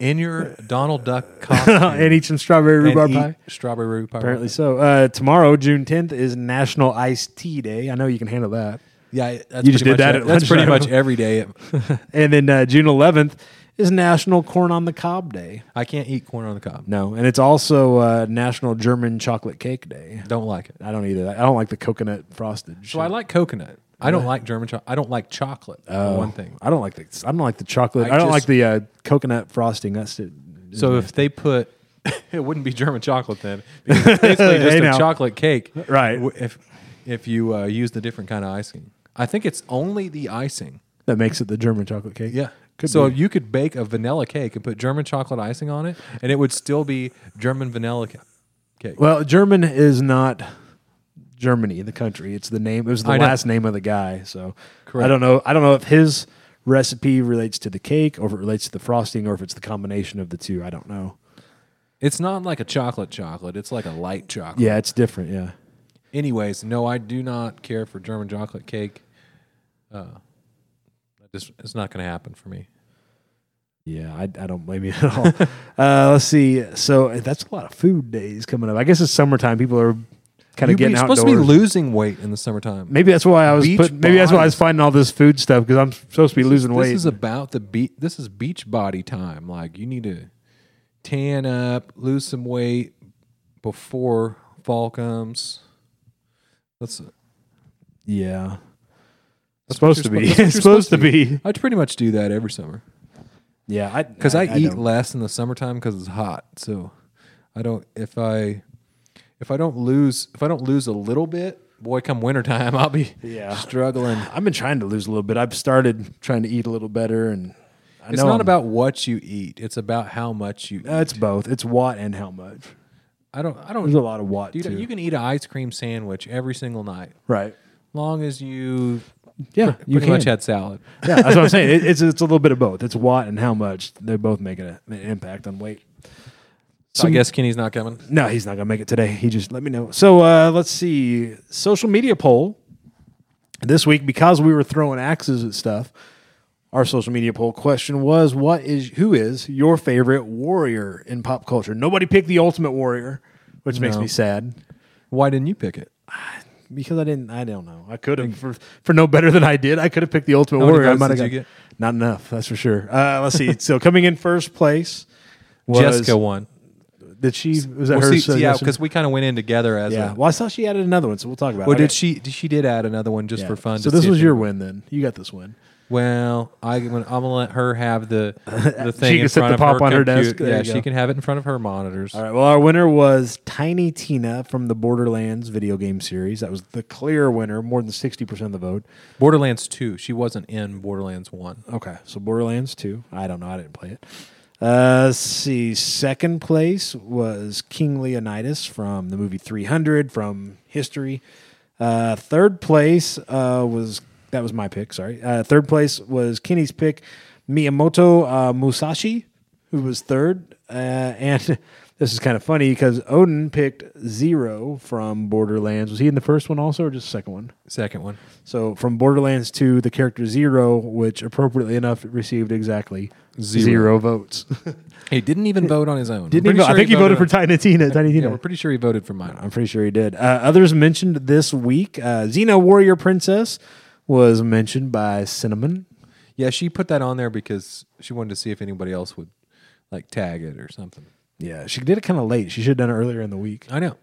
in your Donald Duck costume and eat some strawberry and rhubarb eat pie. Strawberry rhubarb. pie. Apparently so. Uh, tomorrow, June 10th, is National Iced Tea Day. I know you can handle that. Yeah, that's You just pretty did much that at That's pretty much every day. And then uh, June 11th is National Corn on the Cob Day. I can't eat corn on the cob. No, and it's also uh, National German Chocolate Cake Day. Don't like it. I don't either. I don't like the coconut frosted. So I like coconut. I don't like German chocolate. I don't like chocolate. for Oh, one thing. I don't like the. I don't like the chocolate. I, I don't just- like the uh, coconut frosting. That's it. So if they put, it wouldn't be German chocolate then. Because it's basically just Hey, a now. chocolate cake, Right. w- If if you uh, use the different kind of icing, I think it's only the icing. that makes it the German chocolate cake. Could so you could bake a vanilla cake and put German chocolate icing on it, and it would still be German vanilla ca- cake. Well, German is not Germany, the country. It's the name. It was the I know. last name of the guy. So I don't know. I don't know if his recipe relates to the cake, or if it relates to the frosting, or if it's the combination of the two. I don't know. It's not like a chocolate chocolate. It's like a light chocolate. Yeah, it's different. Yeah. Anyways, no, I do not care for German chocolate cake. Uh, just it's not going to happen for me. Yeah, I, I don't blame you at all. uh, let's see. So that's a lot of food days coming up. I guess it's summertime. People are kind You're of getting supposed outdoors. to be losing weight in the summertime. maybe that's why I was Beach put, maybe that's why I was finding all this food stuff because I'm supposed to be losing weight. This is about the beach. This is beach body time. Like you need to tan up, lose some weight before fall comes. That's yeah, That's supposed to be. supposed- it's you're supposed to supposed be. I pretty much do that every summer Yeah, I because I, eat less in the summertime because it's hot. So I don't if I if I don't lose if I don't lose a little bit, boy, come wintertime I'll be Yeah. struggling. I've been trying to lose a little bit. I've started trying to eat a little better, and It's know not I'm- about what you eat. It's about how much you. Uh, it's both. It's what and how much. I don't. I don't. There's a lot of what Dude, too. you can eat an ice cream sandwich every single night, right. long as you Yeah, you pretty can. much had salad. yeah, that's what I'm saying. It, it's it's a little bit of both. It's what and how much. They're both making a, an impact on weight. So I guess Kenny's not coming. No, he's not gonna make it today. He just let me know. So uh, let's see. Social media poll this week because we were throwing axes at stuff. Our social media poll question was: What is who is your favorite warrior in pop culture? Nobody picked the Ultimate Warrior, which makes No. me sad Why didn't you pick it? because I didn't. I don't know. I could have for for no better than I did. I could have picked the Ultimate many Warrior. I votes might have did got you get? not enough. That's for sure. Uh, let's see. so coming in first place was Jessica won. Did she? Was that Well, her? see, yeah, because we kind of went in together as yeah. a. Well, I saw she added another one, so we'll talk about it. Well, it. did she? She did add another one just Yeah. for fun. So this was your win then. You got this win. Well, I, I'm gonna let her have the the thing She can in set front the pop her on her desk. There Yeah, she go. can have it in front of her monitors. All right. Well, our winner was Tiny Tina from the Borderlands video game series. That was the clear winner, more than sixty percent of the vote. Borderlands Two. She wasn't in Borderlands One. Okay, so Borderlands 2. I don't know. I didn't play it. Uh, let's see. Second place was King Leonidas from the movie 300 from history. Uh, third place uh, was that was my pick. Sorry. Uh, third place was Kenny's pick, Miyamoto uh, Musashi, who was third. Uh, and this is kind of funny because Odin picked Zero from Borderlands. Was he in the first one also, or just the second one? Second one. So from Borderlands to the character Zero, which appropriately enough received exactly zero, Zero. votes. He didn't even vote on his own. Didn't even, pretty I think he sure voted for Tiny Tina. Tiny Yeah, Tina. we're pretty sure he voted for mine. I'm pretty sure he did. Uh, others mentioned this week. Uh, Xena Warrior Princess was mentioned by Cinnamon. Yeah, she put that on there because she wanted to see if anybody else would like tag it or something. Yeah, she did it kind of late. She should have done it earlier in the week. I know.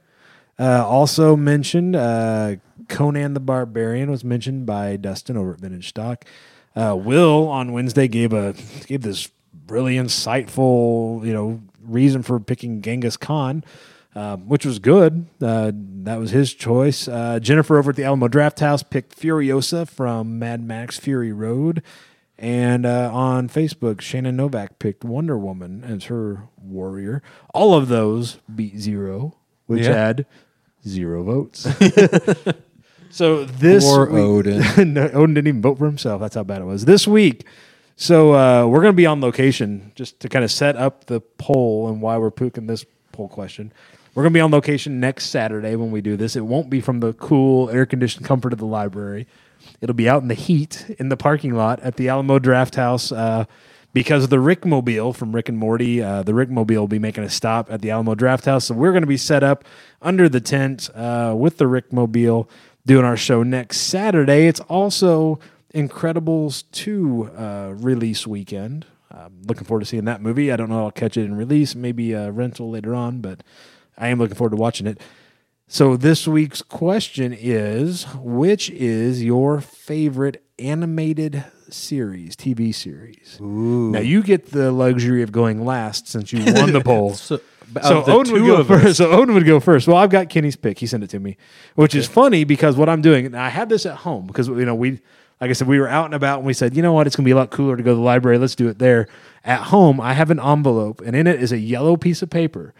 Uh, also mentioned uh, Conan the Barbarian was mentioned by Dustin over at Vintage Stock. Uh, Will on Wednesday gave a gave this really insightful, you know, reason for picking Genghis Khan, um, which was good. Uh, that was his choice. Uh, Jennifer over at the Alamo Draft House picked Furiosa from Mad Max Fury Road. And uh, on Facebook, Shannon Novak picked Wonder Woman as her warrior. All of those beat zero, which Yeah. had zero votes. so this Poor week- Odin. no, Odin didn't even vote for himself. That's how bad it was. This week, so uh, we're going to be on location just to kind of set up the poll and why we're picking this poll question. We're going to be on location next Saturday when we do this. It won't be from the cool, air conditioned comfort of the library. It'll be out in the heat in the parking lot at the Alamo Draft House. Uh, because the Rickmobile from Rick and Morty, uh, the Rickmobile will be making a stop at the Alamo Draft House. So we're going to be set up under the tent uh, with the Rickmobile doing our show next Saturday. It's also Incredibles 2 uh, release weekend. I'm looking forward to seeing that movie. I don't know if I'll catch it in release, maybe a rental later on, but I am looking forward to watching it. So this week's question is which is your favorite animated series, TV series? Ooh. Now you get the luxury of going last since you won the poll. So, So Odin would go of us- first. So Odin would go first. Well, I've got Kenny's pick. He sent it to me, which is funny because what I'm doing, and I had this at home because you know we, like I said, we were out and about and we said, you know what, it's gonna be a lot cooler to go to the library. Let's do it there. At home, I have an envelope, and in it is a yellow piece of paper,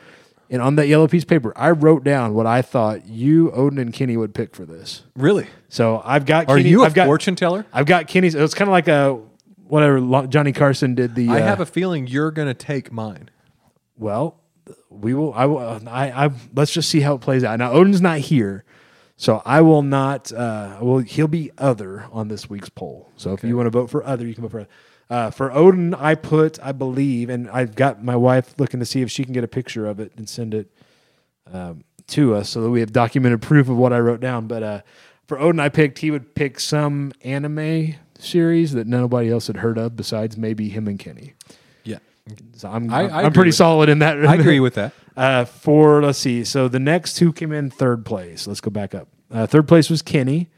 and on that yellow piece of paper, I wrote down what I thought you, Odin, and Kenny would pick for this. Really? So I've got. Are Kenny, you a I've got, fortune teller? I've got Kenny's. It's kind of like a whatever Johnny Carson did. The I uh, have a feeling you're going to take mine. well, we will. I will. I. I. Let's just see how it plays out. Now Odin's not here, so I will not. Uh, well, he'll be other on this week's poll. So if you want to vote for other, you can vote for. Uh, for Odin, I put, I believe, and I've got my wife looking to see if she can get a picture of it and send it um, to us so that we have documented proof of what I wrote down. But uh, for Odin, I picked he would pick some anime series that nobody else had heard of besides maybe him and Kenny. So I'm I- I I'm pretty solid in that. I agree with that. Uh, for let's see, so the next two came in third place. Let's go back up. Uh, third place was Kenny,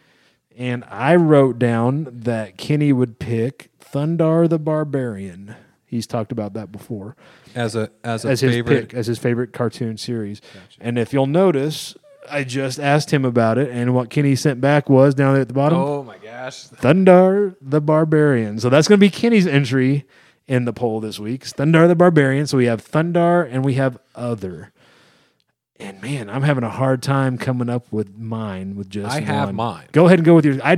and I wrote down that Kenny would pick Thundarr the Barbarian. He's talked about that before As a as a as his favorite. pick, as his favorite cartoon series. And if you'll notice, I just asked him about it, and what Kenny sent back was down there at the bottom. Oh my gosh. Thundarr the Barbarian. So that's going to be Kenny's entry in the poll this week. It's Thundarr the Barbarian. So we have Thundarr and we have Other. And man, I'm having a hard time coming up with mine with just I have one. mine. Go ahead and go with yours. I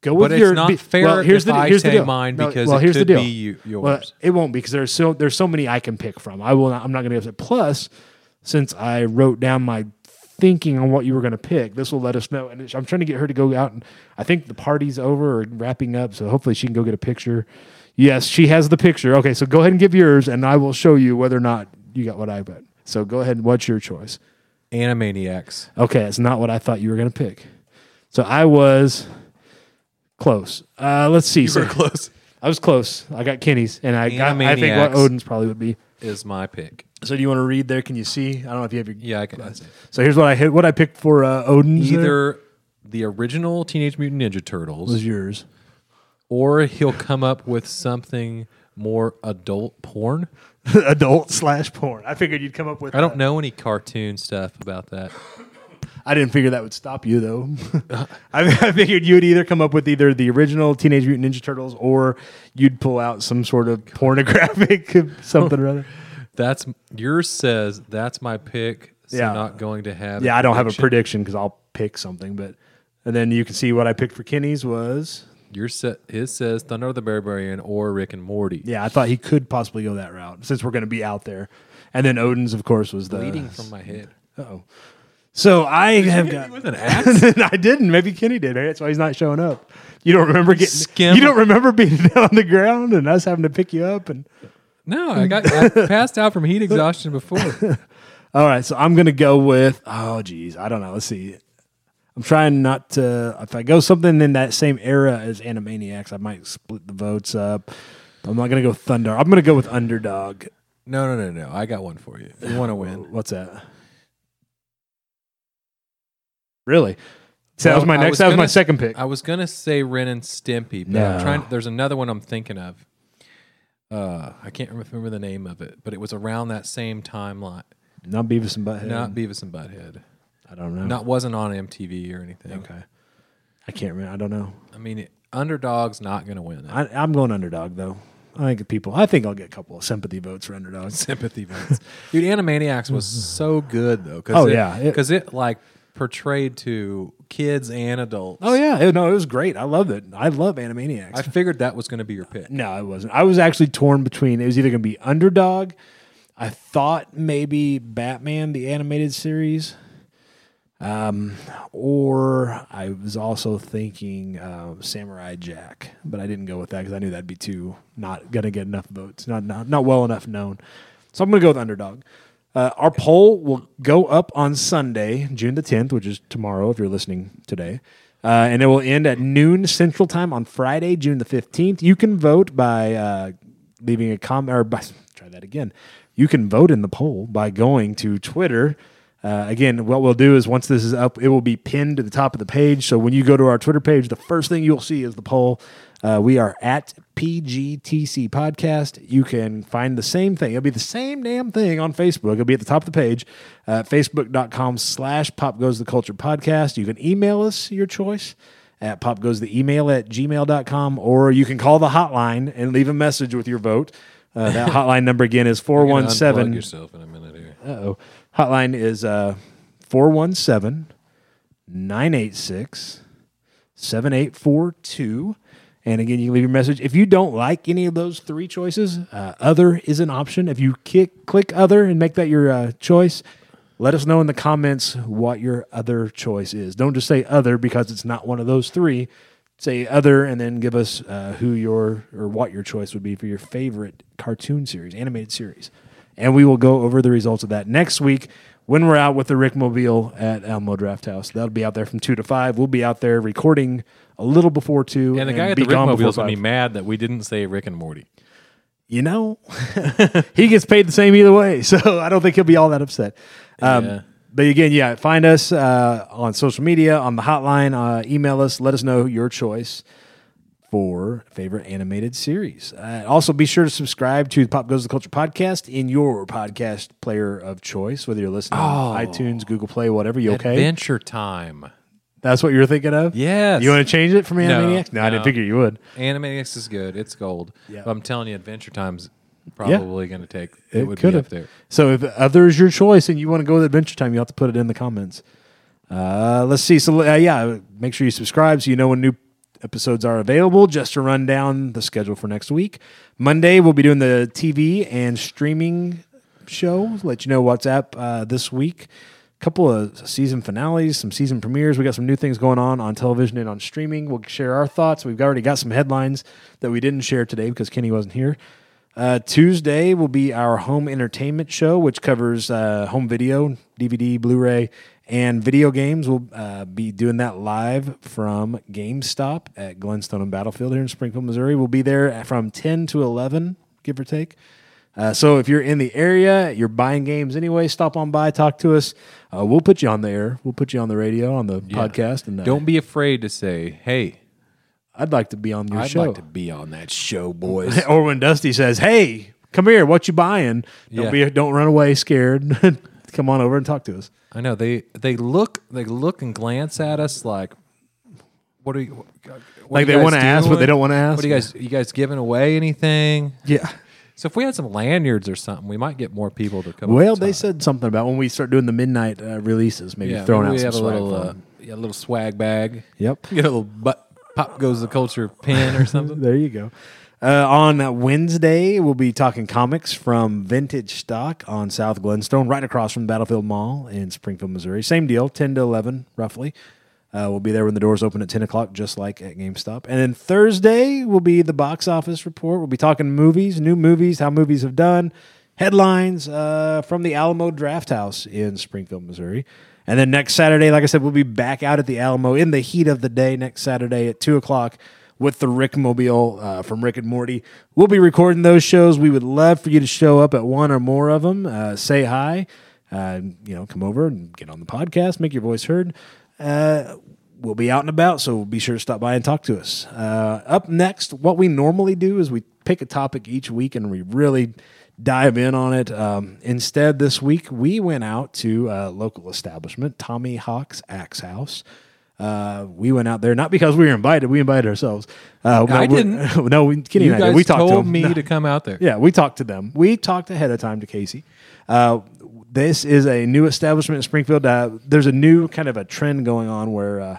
go with But it's your. not be- fair well, here's the, I the deal. mine No, because well, it here's the deal. be you- yours. Well, it won't be because there's so there's so many I can pick from. I will. Not, I'm not going to go. Plus, since I wrote down my thinking on what you were going to pick, this will let us know. And I'm trying to get her to go out and I think the party's over or wrapping up, so hopefully she can go get a picture. Yes, she has the picture. Okay, so go ahead and give yours, and I will show you whether or not you got what I bet. So go ahead. and What's your choice? Animaniacs. Okay, it's not what I thought you were going to pick. So I was close. Uh, let's see. You so close. I was close. I got Kenny's, and I got. I think what Odin's probably would be. Is my pick. So do you want to read there? Can you see? I don't know if you have your. Yeah, I can. So here's what I hit. What I picked for uh, Odin's. there Either the original Teenage Mutant Ninja Turtles, was yours. Or he'll come up with something more adult porn. Adult slash porn. I figured you'd come up with. I don't know any cartoon stuff about that. I didn't figure that would stop you though. I, I figured you'd either come up with either the original Teenage Mutant Ninja Turtles or you'd pull out some sort of pornographic something or other. That's yours says that's my pick. So Yeah. not going to have. Yeah, I don't have a prediction. prediction because I'll pick something, but and then you can see what I picked for Kenny's was Your set his says Thundarr of the Barbarian or Rick and Morty. yeah. I thought he could possibly go that route since we're going to be out there, and then Odin's of course was the Bleeding from my head. Oh, so I have got. With an axe. I didn't. Maybe Kenny did. Maybe that's why he's not showing up. You don't remember getting. Skim. You don't remember being down on the ground and us having to pick you up and. no, I got I passed out from heat exhaustion before. All right, so I'm gonna go with. Oh, geez, I don't know. Let's see. I'm trying not to. If I go something in that same era as Animaniacs, I might split the votes up. I'm not gonna go Thundarr. I'm gonna go with Underdog. No, no, no, no. I got one for you. If you want to win. What's that? Really? So that was my next. was that was my gonna- second pick. I was gonna say Ren and Stimpy, but No. I'm trying. There's another one I'm thinking of. Uh, I can't remember the name of it, but it was around that same timeline. Not Beavis and Butthead. Not Beavis and Butthead. I don't know. Not wasn't on MTV or anything. okay. I can't remember. I don't know. I mean, it, Underdog's not gonna win. I, I'm going Underdog though. I think people. I think I'll get a couple of sympathy votes for Underdog. sympathy votes. Dude, Animaniacs was so good though. Cause Oh, it, yeah, it- because it, like portrayed to kids and adults. Oh yeah, It- no, it was great. I loved it. I love Animaniacs. I figured that was going to be your pick. No, it wasn't. I was actually torn between. It was either going to be Underdog. I thought maybe Batman the animated series, um, or I was also thinking uh, Samurai Jack, but I didn't go with that because I knew that'd be too not to get enough votes, not, not not well enough known. So I'm to go with Underdog. Uh, our poll will go up on Sunday, June the 10th, which is tomorrow if you're listening today. Uh, and it will end at noon Central Time on Friday, June the 15th. You can vote by uh, leaving a comment, or by, try that again. You can vote in the poll by going to Twitter. Uh, again, what we'll do is once this is up, it will be pinned to the top of the page. So when you go to our Twitter page, the first thing you'll see is the poll. Uh, we are at PGTC Podcast. You can find the same thing. It'll be the same damn thing on Facebook. It'll be at the top of the page, uh, facebook.com slash pop goes the culture podcast. You can email us your choice at pop goes the email at gmail.com, or you can call the hotline and leave a message with your vote. Uh, that hotline number again is You're gonna unplug 417 yourself in a minute here. uh-oh. Hotline is uh 417 986 7842. And again, you can leave your message. If you don't like any of those three choices, uh, other is an option. If you kick, click other and make that your uh, choice, let us know in the comments what your other choice is. Don't just say other because it's not one of those three. Say other and then give us uh, who your or what your choice would be for your favorite cartoon series, animated series. And we will go over the results of that next week when we're out with the Rick Mobile at Alamo Draft House. That'll be out there from 2 to 5. We'll be out there recording a little before 2. And the guy at the Rick gone before Mobile's gonna be mad that we didn't say Rick and Morty. You know, he gets paid the same either way. So I don't think he'll be all that upset. Um, Yeah. But again, yeah, find us uh, on social media, on the hotline, uh, email us, let us know your choice for favorite animated series. Uh, also, be sure to subscribe to the Pop Goes the Culture podcast in your podcast player of choice, whether you're listening on Oh. iTunes, Google Play, whatever. You okay? Adventure Time. That's what you were thinking of? Yes. You want to change it from Animaniacs? No, I didn't figure you would. Animaniacs is good. It's gold. Yeah. But I'm telling you, Adventure Time's probably going to take. It, would be could up there. So if other's your choice and you want to go with Adventure Time, you have to put it in the comments. Uh, let's see. So uh, yeah, make sure you subscribe so you know when new episodes are available. Just to run down the schedule for next week. Monday we'll be doing the TV and streaming show. Let you know what's up uh, this week. A couple of season finales, some season premieres. We got some new things going on on television and on streaming. We'll share our thoughts. We've already got some headlines that we didn't share today because Kenny wasn't here. Uh, Tuesday will be our home entertainment show, which covers uh, home video, DVD, Blu ray, and video games. We'll uh, be doing that live from GameStop at Glenstone and Battlefield here in Springfield, Missouri. We'll be there from 10 to 11, give or take. Uh, so if you're in the area, you're buying games anyway, stop on by, talk to us. Uh, we'll put you on the air. We'll put you on the radio, on the podcast. And uh, Don't be afraid to say, "Hey, I'd like to be on your show. I'd like to be on that show, boys." or when Dusty says, "Hey, come here, what you buying?" Don't Yeah. be, don't run away scared. come on over and talk to us. I know they they look they look and glance at us like, "What are you?" What Like are they guys wanna ask, but they don't wanna ask? What are you guys? You guys giving away anything? Yeah. So if we had some lanyards or something, we might get more people to come. Well, they said something about when we start doing the midnight uh, releases, maybe yeah, throwing out we some have a swag little uh, yeah, a little swag bag. Yep. Get a little butt pop goes the culture pin or something. There you go. Uh, on Wednesday, we'll be talking comics from Vintage Stock on South Glenstone, right across from Battlefield Mall in Springfield, Missouri. Same deal, 10 to 11, roughly. Uh, we'll be there when the doors open at 10 o'clock, just like at GameStop. And then Thursday will be the box office report. We'll be talking movies, new movies, how movies have done, headlines uh, from the Alamo Draft House in Springfield, Missouri. And then next Saturday, like I said, we'll be back out at the Alamo in the heat of the day next Saturday at 2 o'clock with the Rick Mobile uh, from Rick and Morty. We'll be recording those shows. We would love for you to show up at one or more of them. Uh, say hi. Uh, you know, come over and get on the podcast, make your voice heard. Uh, we'll be out and about, so be sure to stop by and talk to us. Uh, up next, what we normally do is we pick a topic each week and we really dive in on it. Um, instead, this week we went out to a local establishment, Tommy Hawk's Axe House. Uh, we went out there not because we were invited; we invited ourselves. Uh, I no, we- didn't. No, we, Kenny you and I guys. We talked told to them. me No. to come out there. Yeah, we talked to them. We talked ahead of time to Casey. Uh, this is a new establishment in Springfield. Uh, there's a new kind of a trend going on where uh,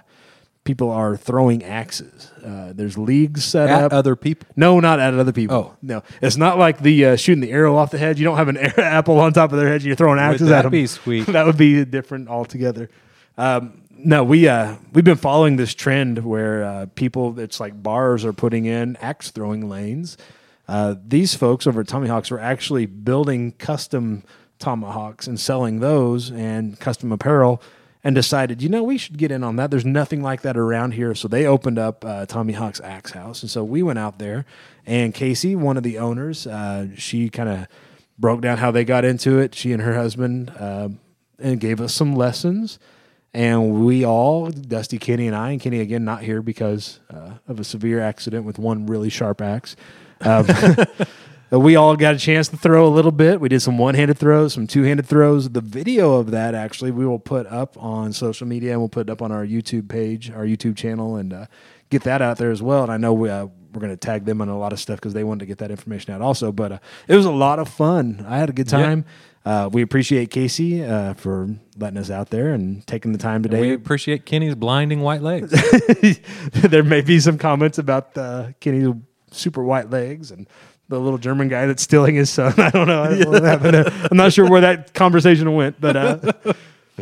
people are throwing axes. Uh, there's leagues set At up. other people. no, not at other people. Oh. no, it's not like the uh, shooting the arrow off the head. You don't have an air apple on top of their head. You're throwing axes that at them. That would be sweet? that would be different altogether. Um, no, we uh, we've been following this trend where uh, people, it's like bars are putting in axe throwing lanes. Uh, these folks over at Tommy Hawks are actually building custom tomahawks and selling those and custom apparel. And decided, you know, we should get in on that. There's nothing like that around here, so they opened up uh, Axe House, and so we went out there. And Casey, one of the owners, uh, she kind of broke down how they got into it. She and her husband, um, and gave us some lessons. And we all, Dusty, Kenny, and I, and Kenny again, not here because uh, of a severe accident with one really sharp axe. Um, we all got a chance to throw a little bit. We did some one handed throws, some two handed throws. The video of that actually we will put up on social media and we'll put it up on our YouTube page, our YouTube channel, and uh, get that out there as well. And I know we, uh, we're going to tag them on a lot of stuff because they wanted to get that information out also. But uh, it was a lot of fun. I had a good time. Uh, we appreciate Casey uh, for letting us out there and taking the time today. We appreciate Kenny's blinding white legs. there may be some comments about uh, Kenny's super white legs and the little German guy that's stealing his son. I don't know. I don't know what happened I'm not sure where that conversation went, but uh,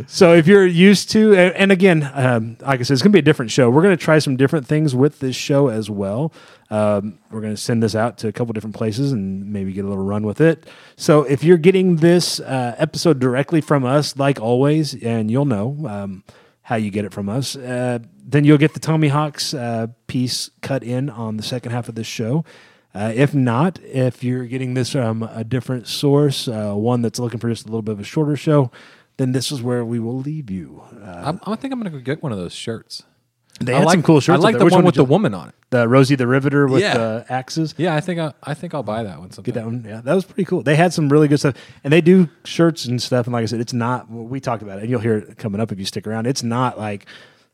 so if you're used to, and, again, um, like I said, it's going to be a different show. We're going to try some different things with this show as well. Um, we're going to send this out to a couple different places and maybe get a little run with it. So if you're getting this uh, episode directly from us, like always, and you'll know. Um, how you get it from us. Uh, then you'll get the Tommy Hawks uh, piece cut in on the second half of this show. Uh, if not, if you're getting this from a different source, uh, one that's looking for just a little bit of a shorter show, then this is where we will leave you. Uh, I'm, I think I'm going to go get one of those shirts. they I had like, some cool shirts. I like the. Which one did with the woman on it. the Rosie the Riveter with Yeah. the axes. Yeah, I think I, I think I'll buy that one. Sometime. Get that one. Yeah, that was pretty cool. They had some really good stuff, and they do shirts and stuff. And like I said, it's not. well, We talked about it, and you'll hear it coming up if you stick around. It's not like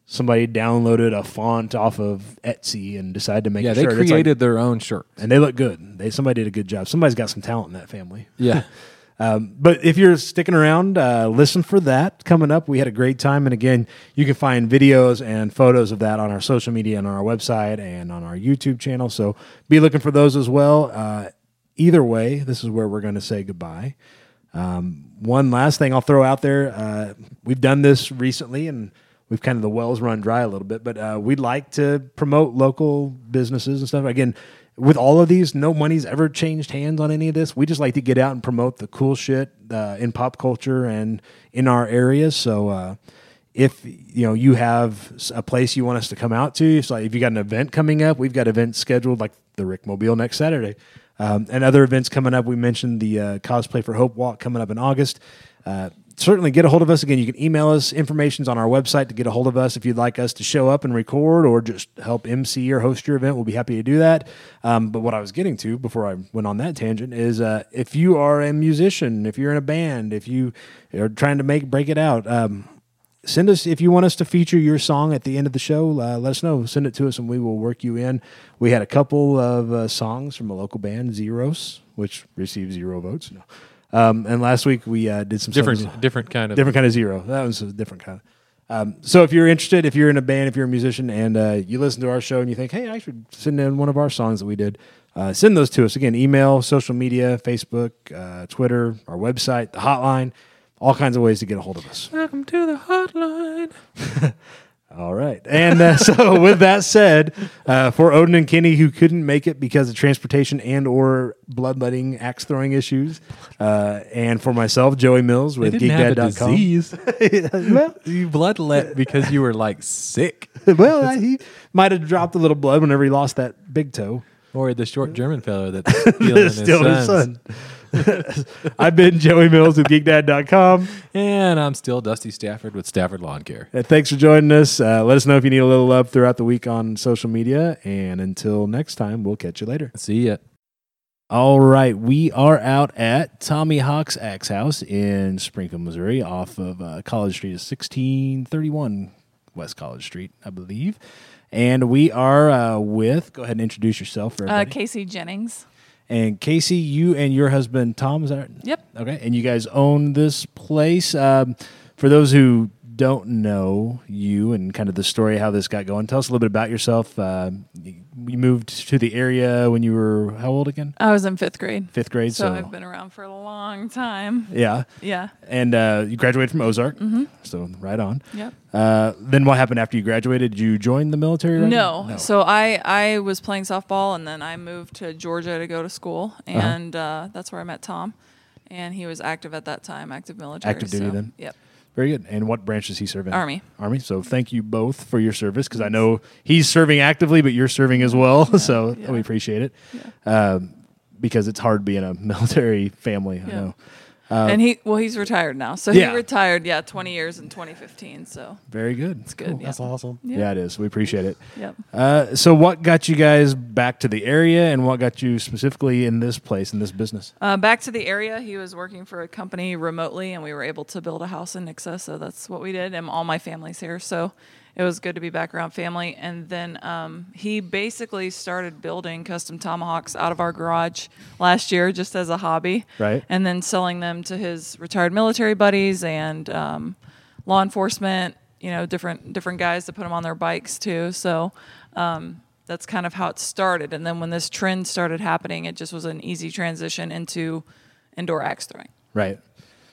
somebody downloaded a font off of Etsy and decided to make Yeah, a they shirt. It's like- created their own shirt. and they look good. They somebody did a good job. Somebody's got some talent in that family. Yeah. Um, but if you're sticking around, uh, listen for that coming up. We had a great time, and again, you can find videos and photos of that on our social media and on our website and on our YouTube channel. So be looking for those as well. Uh, either way, this is where we're going to say goodbye. Um, one last thing I'll throw out there: uh, we've done this recently, and we've kind of the wells run dry a little bit. But uh, we'd like to promote local businesses and stuff. Again, with all of these, no money's ever changed hands on any of this. We just like to get out and promote the cool shit uh, in pop culture and in our areas. So. Uh, if you know you have a place you want us to come out to, so if you got an event coming up, we've got events scheduled like the Rick Mobile next Saturday, um, and other events coming up. We mentioned the uh, Cosplay for Hope Walk coming up in August. Certainly get a hold of us again. You can email us information's on our website to get a hold of us if you'd like us to show up and record or just help MC or host your event. We'll be happy to do that. Um, but what I was getting to before I went on that tangent is uh, if you are a musician, if you're in a band, if you are trying to make break it out. Um, send us if you want us to feature your song at the end of the show uh, let us know send it to us and we will work you in we had a couple of uh, songs from a local band zeros which received zero votes no. Um, and last week we uh, did some songs- Different different kind of different kind of zero. That was a different kind um, so if you're interested if you're in a band if you're a musician and uh, you listen to our show and you think hey i should send in one of our songs that we did uh, send those to us. Again email social media facebook uh, twitter our website the hotline all kinds of ways to get a hold of us. Welcome to the hotline. all right. And uh, so with that said, uh, for Odin and Kenny who couldn't make it because of transportation and or bloodletting axe throwing issues, uh, and for myself, Joey Mills with They didn't have a geekdad.com. disease. well, you bloodlet because you were like sick. well, I- he might have dropped a little blood whenever he lost that big toe. Or the short German fellow that's stealing his, Still his son. I've been Joey Mills with geekdad.com. And I'm still Dusty Stafford with Stafford Lawn Care. Uh, thanks for joining us. Uh, let us know if you need a little love throughout the week on social media. And until next time, we'll catch you later. See ya. All right, we are out at Tommy Hawk's Axe House in Springfield, Missouri, off of uh, College Street, 1631 West College Street, I believe. And we are uh, with, go ahead and introduce yourself for Uh. Casey Jennings. And Casey, you and your husband Tom, is that right? Yep. Okay, and you guys own this place. Um, for those who don't know you and kind of the story how this got going, tell us a little bit about yourself. Uh, you moved to the area when you were how old again? I was in fifth grade. Fifth grade. So, So, I've been around for a long time. yeah, Yeah. and uh, you graduated from Ozark. So right on. Yep. Uh, then what happened after you graduated? Did you join the military? right No. away? So I I was playing softball and then I moved to Georgia to go to school Uh-huh. and uh, that's where I met Tom. And he was active at that time, active military. Active duty so, then? Yep. Very good. And what branch does he serve in? Army. Army. So thank you both for your service because I know he's serving actively, but you're serving as well. so yeah. we appreciate it. Um, because it's hard being a military family. I Yeah. Know. and he well he's retired now. So Uh, yeah. he retired, yeah, 20 years in 2015. So Very good. it's good. yeah. That's awesome. Yeah. it is. We appreciate it. Yep. Uh, so what got you guys back to the area and what got you specifically in this place, in this business? Uh, back to the area. He was working for a company remotely, and we were able to build a house in Nixa. So that's what we did. And all my family's here, so it was good to be back around family. And then um, he basically started building custom tomahawks out of our garage last year, just as a hobby, Right. And then selling them to his retired military buddies and um, law enforcement. You know, different different guys to put them on their bikes too. So. Um, that's kind of how it started. And then when this trend started happening, it just was an easy transition into indoor axe throwing. Right.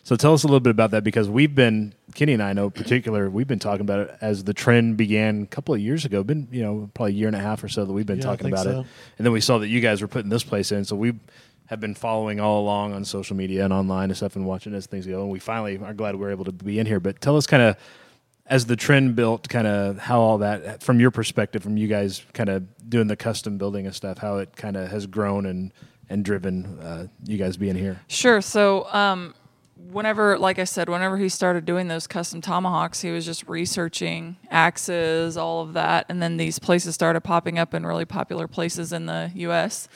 So tell us a little bit about that because we've been Kenny and I know in particular we've been talking about it as the trend began a couple of years ago. Been you know probably a year and a half or so that we've been Yeah, talking about so. it, and then we saw that you guys were putting this place in. So we have been following all along on social media and online and stuff and watching as things go. And we finally are glad we're able to be in here. But tell us kind of as the trend built, kind of how all that from your perspective, from you guys kind of doing the custom building and stuff, how it kind of has grown and and driven uh, you guys being here. Sure. So, um, whenever, like I said, whenever he started doing those custom tomahawks, he was just researching axes, all of that, and then these places started popping up in really popular places in the U.S.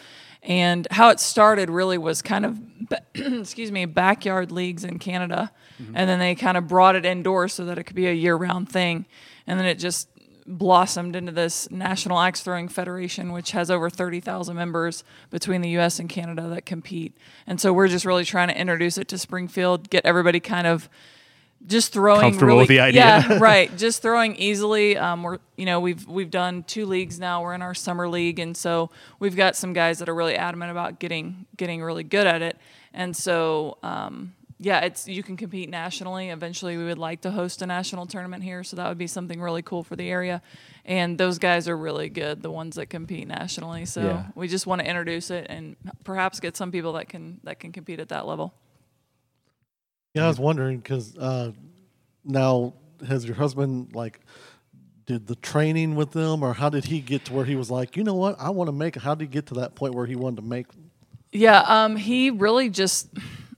And how it started really was kind of, excuse me, backyard leagues in Canada. Mm-hmm. And then they kind of brought it indoors so that it could be a year round thing. And then it just blossomed into this National Axe Throwing Federation, which has over 30,000 members between the US and Canada that compete. And so we're just really trying to introduce it to Springfield, get everybody kind of just throwing Comfortable really, with the idea. Yeah, right. Just throwing easily. Um, we're you know we've we've done two leagues now. We're in our summer league, and so we've got some guys that are really adamant about getting getting really good at it. And so um, yeah, it's you can compete nationally. Eventually, we would like to host a national tournament here, so that would be something really cool for the area. And those guys are really good, the ones that compete nationally. So Yeah. we just want to introduce it and perhaps get some people that can that can compete at that level. Yeah, I was wondering because uh, now has your husband like did the training with them, or how did he get to where he was like, you know what, I want to make. How did he get to that point where he wanted to make? Yeah, um, he really just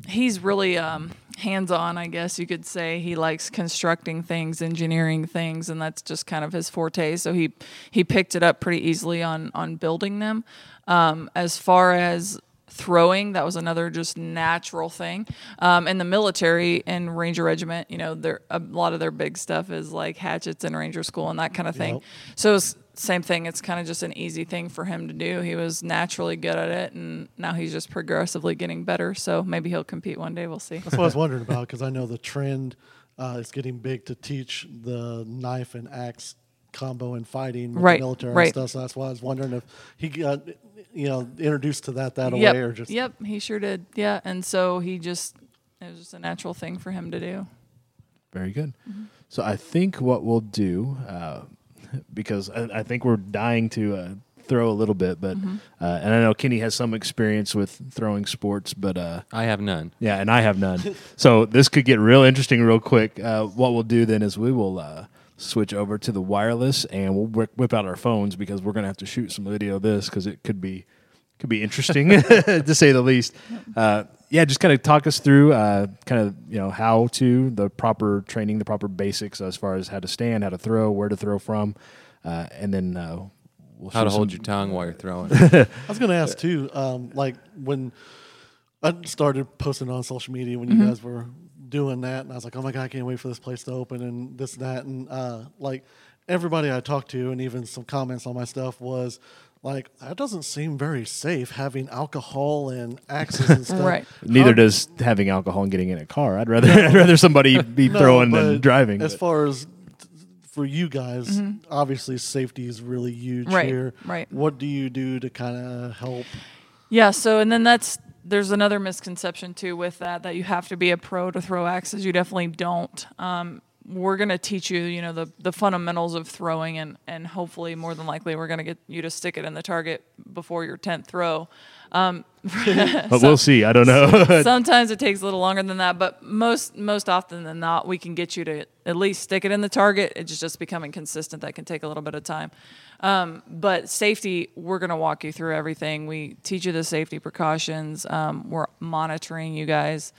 he's really um, hands on, I guess you could say. He likes constructing things, engineering things, and that's just kind of his forte. So he he picked it up pretty easily on on building them. Um, as far as throwing, that was another just natural thing. Um, in the military and Ranger Regiment, you know, there a lot of their big stuff is like hatchets and Ranger School and that kind of thing. Yep. So it's same thing. It's kind of just an easy thing for him to do. He was naturally good at it, and now he's just progressively getting better. So maybe he'll compete one day. We'll see. That's what I was wondering about because I know the trend uh, is getting big to teach the knife and axe combo and fighting with Right, the military right. and stuff. So that's why I was wondering if he got you know introduced to that that yep. way or just yep. He sure did. Yeah. And so he just it was just a natural thing for him to do. Very good. Mm-hmm. So I think what we'll do, uh, because I, I think we're dying to uh, throw a little bit, but Mm-hmm. uh, and I know Kenny has some experience with throwing sports, but uh, I have none. yeah, and I have none. so this could get real interesting real quick. Uh, what we'll do then is we will uh, switch over to the wireless and we'll whip, whip out our phones because we're gonna have to shoot some video of this because it could be could be interesting to say the least. Yeah, just kind of talk us through uh, kind of you know how to the proper training, the proper basics as far as how to stand, how to throw, where to throw from, uh, and then uh, we'll How to shoot hold your tongue while you're throwing. I was going to ask too, um, like when I started posting on social media when you Mm-hmm. guys were doing that, and I was like, oh my god, I can't wait for this place to open and this and that, and uh, like everybody I talked to, and even some comments on my stuff was like, that doesn't seem very safe having alcohol and axes and stuff. Right. Neither How- does having alcohol and getting in a car. I'd rather I'd rather somebody be No, throwing than driving. As but- far as for you guys, obviously safety is really huge Mm-hmm. Right, here. right. What do you do to kind of help? Yeah, so and then that's there's another misconception too with that that you have to be a pro to throw axes. You definitely don't. Um, we're gonna teach you, you know, the the fundamentals of throwing, and and hopefully, more than likely, we're gonna get you to stick it in the target before your tenth throw. Um, but we'll see. I don't know. Sometimes it takes a little longer than that, but most most often than not, we can get you to at least stick it in the target. It's just becoming consistent. That can take a little bit of time. Um, but safety, we're going to walk you through everything. We teach you the safety precautions. Um, we're monitoring you guys,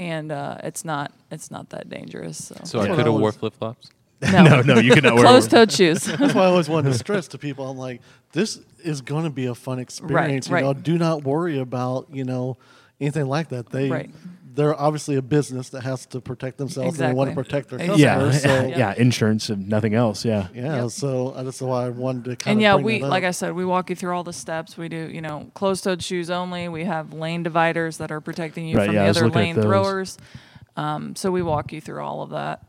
and uh, it's not it's not that dangerous. So, So I could have wore flip flops. no, no, no, you cannot wear. closed-toed shoes. That's why I always wanted to stress to people. I'm like, this is going to be a fun experience. you right. know, do not worry about you know anything like that. They Right. They're obviously a business that has to protect themselves and they want to protect their customers. yeah, So, yeah, yeah. insurance and nothing else. Yeah, Yep. So uh, that's why I wanted to kind and of yeah, bring we that up. like I said, we walk you through all the steps. We do, you know, closed-toed shoes only. We have lane dividers that are protecting you Right, from yeah, the other lane throwers. Um, so we walk you through all of that.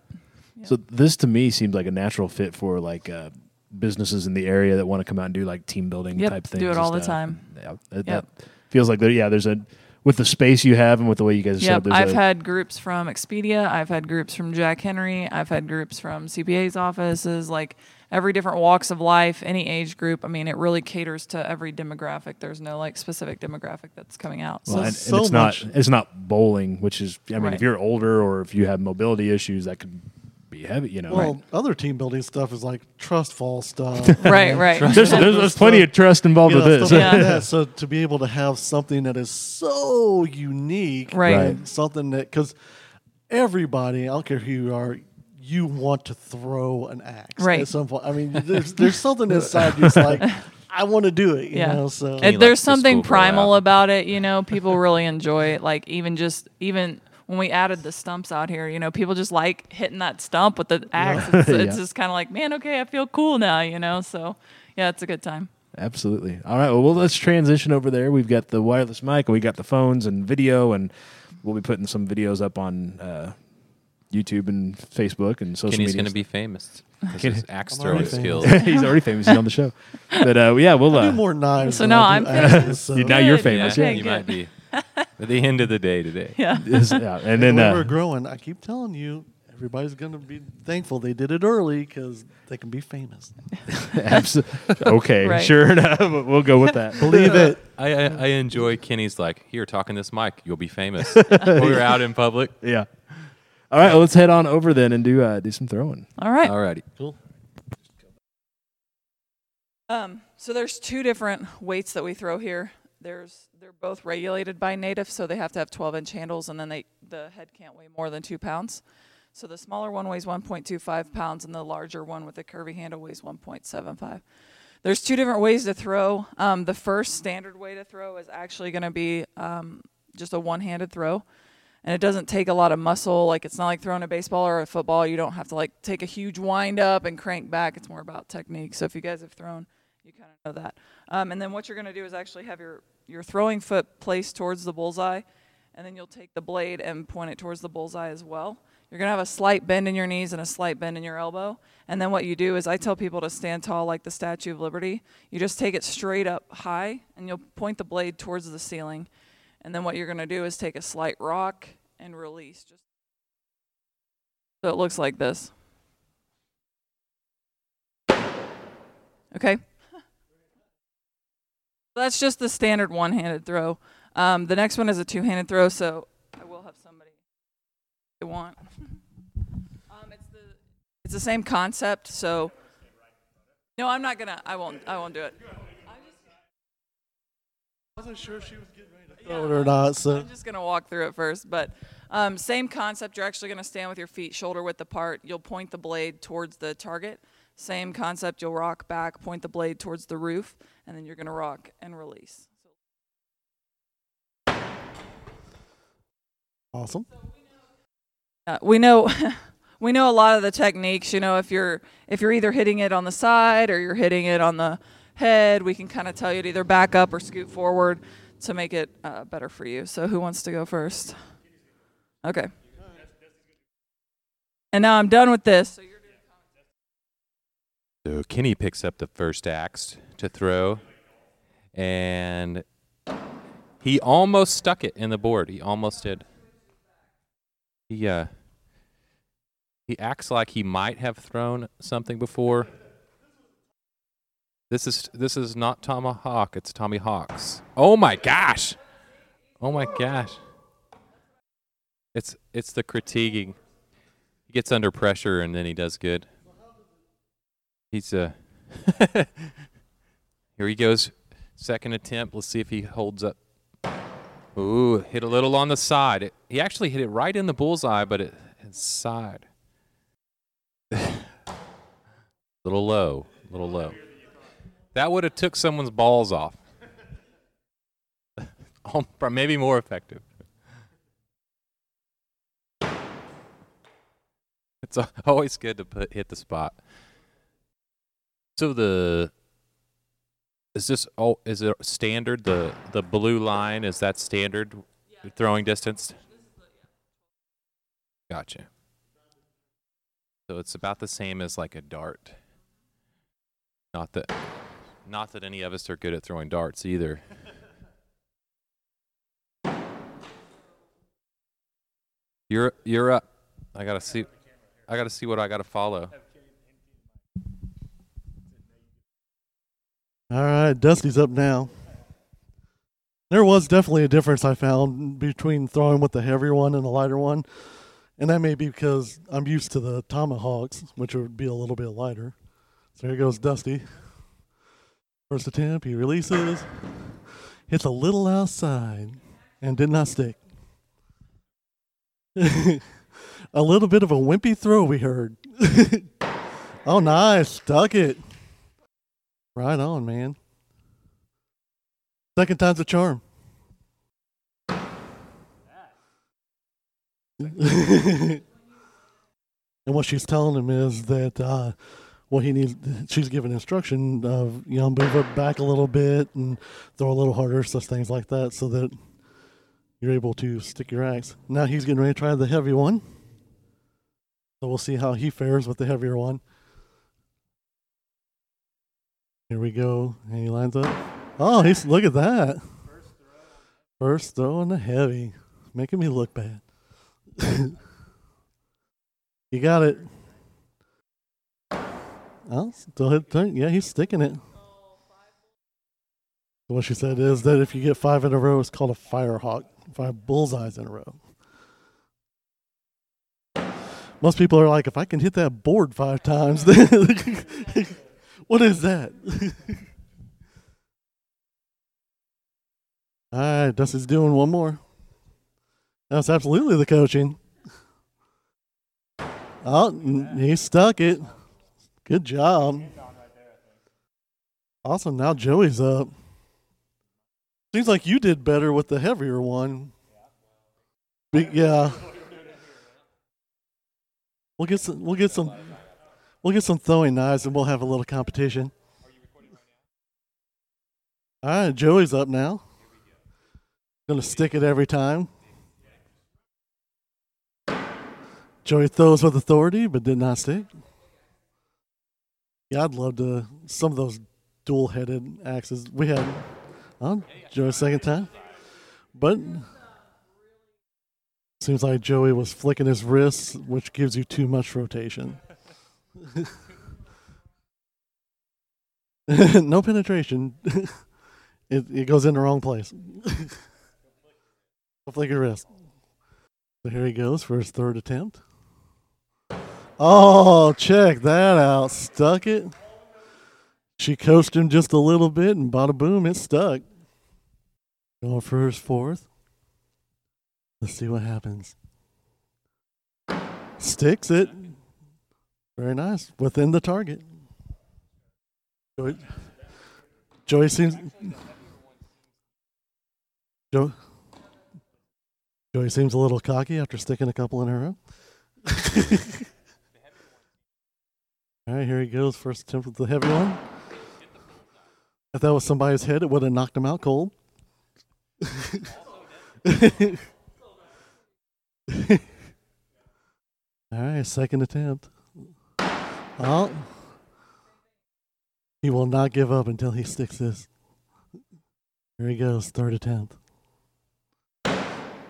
So this to me seems like a natural fit for like uh, businesses in the area that want to come out and do like team building Yep, type things. do it and all the time. Yeah, that, Yep. that feels like there. Yeah, there's a with the space you have and with the way you guys set up. I've a, had groups from Expedia. I've had groups from Jack Henry. I've had groups from CPA's offices. Like every different walks of life, any age group. I mean, it really caters to every demographic. There's no like specific demographic that's coming out. well, So and, and so it's much- not it's not bowling, which is I mean, Right. if you're older or if you have mobility issues, that could be heavy. You know, Well, other team building stuff is like trust fall stuff. right, right. there's, there's, there's plenty of trust involved you know, with this. stuff like Yeah. that. So to be able to have something that is so unique, Right. Right. something that because everybody, I don't care who you are, you want to throw an axe Right. at some point. I mean, there's there's something inside you. It's like I want to do it. You Yeah. know, so And likes there's the something schoolgirl primal out. about it, you know. People really enjoy it. Like even just even when we added the stumps out here, you know, people just like hitting that stump with the axe. It's, it's Yeah. just kind of like, man, okay, I feel cool now, you know. So yeah, it's a good time. Absolutely. All right. Well, well, let's transition over there. We've got the wireless mic, and we got the phones and video, and we'll be putting some videos up on uh, YouTube and Facebook and social media. Kenny's media. going to be famous. 'cause Kenny- his axe throwing skills. famous. He's already famous. He's on the show. But uh, yeah, we'll. I Uh, do more knives. So now I I'm do axes, so. now you're famous. yeah, Yeah. You might be. At the end of the day today. Yeah. Yes, yeah. And then when we're uh, growing, I keep telling you, everybody's going to be thankful they did it early because they can be famous. abso- okay, Right. sure enough, we'll go with that. Believe it. I, I, I enjoy Kenny's like, here, talking this mic, you'll be famous. We're out in public. Yeah. All right, well, let's head on over then and do uh, do some throwing. All right. Alrighty. Cool. Um, so there's two different weights that we throw here. There's they're both regulated by NATF, so they have to have 12 inch handles, and then they the head can't weigh more than two pounds. So the smaller one weighs 1.25 pounds, and the larger one with the curvy handle weighs 1.75. There's two different ways to throw. Um, the first standard way to throw is actually going to be um, just a one-handed throw, and it doesn't take a lot of muscle. Like it's not like throwing a baseball or a football. You don't have to like take a huge wind up and crank back. It's more about technique. So if you guys have thrown, you kind of know that. Um, and then what you're going to do is actually have your your throwing foot placed towards the bullseye, and then you'll take the blade and point it towards the bullseye as well. You're going to have a slight bend in your knees and a slight bend in your elbow. And then what you do is I tell people to stand tall like the Statue of Liberty. You just take it straight up high and you'll point the blade towards the ceiling. And then what you're going to do is take a slight rock and release just so it looks like this. Okay. That's just the standard one-handed throw. Um, the next one is a two-handed throw, so I will have somebody they want. Um, it's the it's the same concept. So no, I'm not gonna. I won't. I won't do it. I wasn't sure if she was getting ready to throw it or not. So I'm just gonna walk through it first, but um, same concept. You're actually gonna stand with your feet shoulder width apart. You'll point the blade towards the target. Same concept. You'll rock back, point the blade towards the roof, and then you're gonna rock and release. awesome. Uh, we know we know a lot of the techniques. You know, if you're if you're either hitting it on the side or you're hitting it on the head, we can kind of tell you to either back up or scoot forward to make it uh, better for you. So, who wants to go first? Okay. And now I'm done with this. So So Kenny picks up the first axe to throw, and he almost stuck it in the board. He almost did. He uh, he acts like he might have thrown something before. This is this is not tomahawk. It's Tommy Hawks. Oh my gosh! Oh my gosh! It's it's the critiquing. He gets under pressure and then he does good. He's uh Here he goes. Second attempt. Let's see if he holds up. Ooh, hit a little on the side. It, he actually hit it right in the bullseye, but it it's side. little low, little low. That would have took someone's balls off. Maybe more effective. It's always good to put hit the spot. So the is this oh is it standard the the blue line is that standard throwing distance? Gotcha. So it's about the same as like a dart. Not that not that any of us are good at throwing darts either. You're you're up. I gotta see. I gotta see what I gotta follow. All right, Dusty's up now. There was definitely a difference I found between throwing with the heavier one and the lighter one. And that may be because I'm used to the tomahawks, which would be a little bit lighter. So here goes Dusty. First attempt, he releases, hits a little outside, and did not stick. a little bit of a wimpy throw, we heard. oh, nice. Stuck it. Right on, man. Second time's a charm. and what she's telling him is that uh, what he needs, she's giving instruction of, you know, move back a little bit and throw a little harder, such things like that, so that you're able to stick your axe. Now he's getting ready to try the heavy one. So we'll see how he fares with the heavier one. Here we go. And he lines up. Oh, he's look at that. First throw on the heavy. Making me look bad. you got it. Oh, still hit turn. Yeah, he's sticking it. What she said is that if you get five in a row, it's called a fire hawk. Five bullseyes in a row. Most people are like, if I can hit that board five times, then what is that? All right, Dusty's doing one more. That's absolutely the coaching. Oh, he stuck it. Good job. Awesome. Now Joey's up. Seems like you did better with the heavier one. Be- yeah. We'll get some. We'll get some. We'll get some throwing knives, and we'll have a little competition. All right, Joey's up now. Gonna stick it every time. Joey throws with authority, but did not stick. Yeah, I'd love to. Some of those dual-headed axes we had. Oh, Joey's second time, but seems like Joey was flicking his wrists, which gives you too much rotation. no penetration. it it goes in the wrong place. Flick your wrist. So here he goes for his third attempt. Oh, check that out. Stuck it. She coached him just a little bit, and bada boom, it stuck. Going for his fourth. Let's see what happens. Sticks it. Very nice. Within the target. Joey, Joey seems. Joe, Joey seems a little cocky after sticking a couple in a row. All right, here he goes. First attempt with the heavy one. If that was somebody's head, it would have knocked him out cold. All right, second attempt. Oh. He will not give up until he sticks this. Here he goes, third attempt.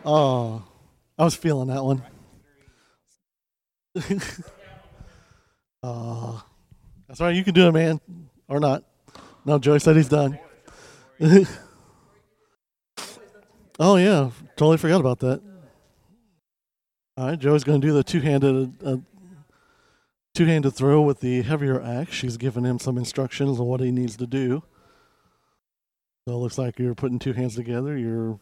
Oh, I was feeling that one. oh, that's right. You can do it, man, or not. No, Joey said he's done. oh yeah, totally forgot about that. All right, Joey's going to do the two-handed uh, two-handed throw with the heavier axe. She's giving him some instructions on what he needs to do. So it looks like you're putting two hands together. You're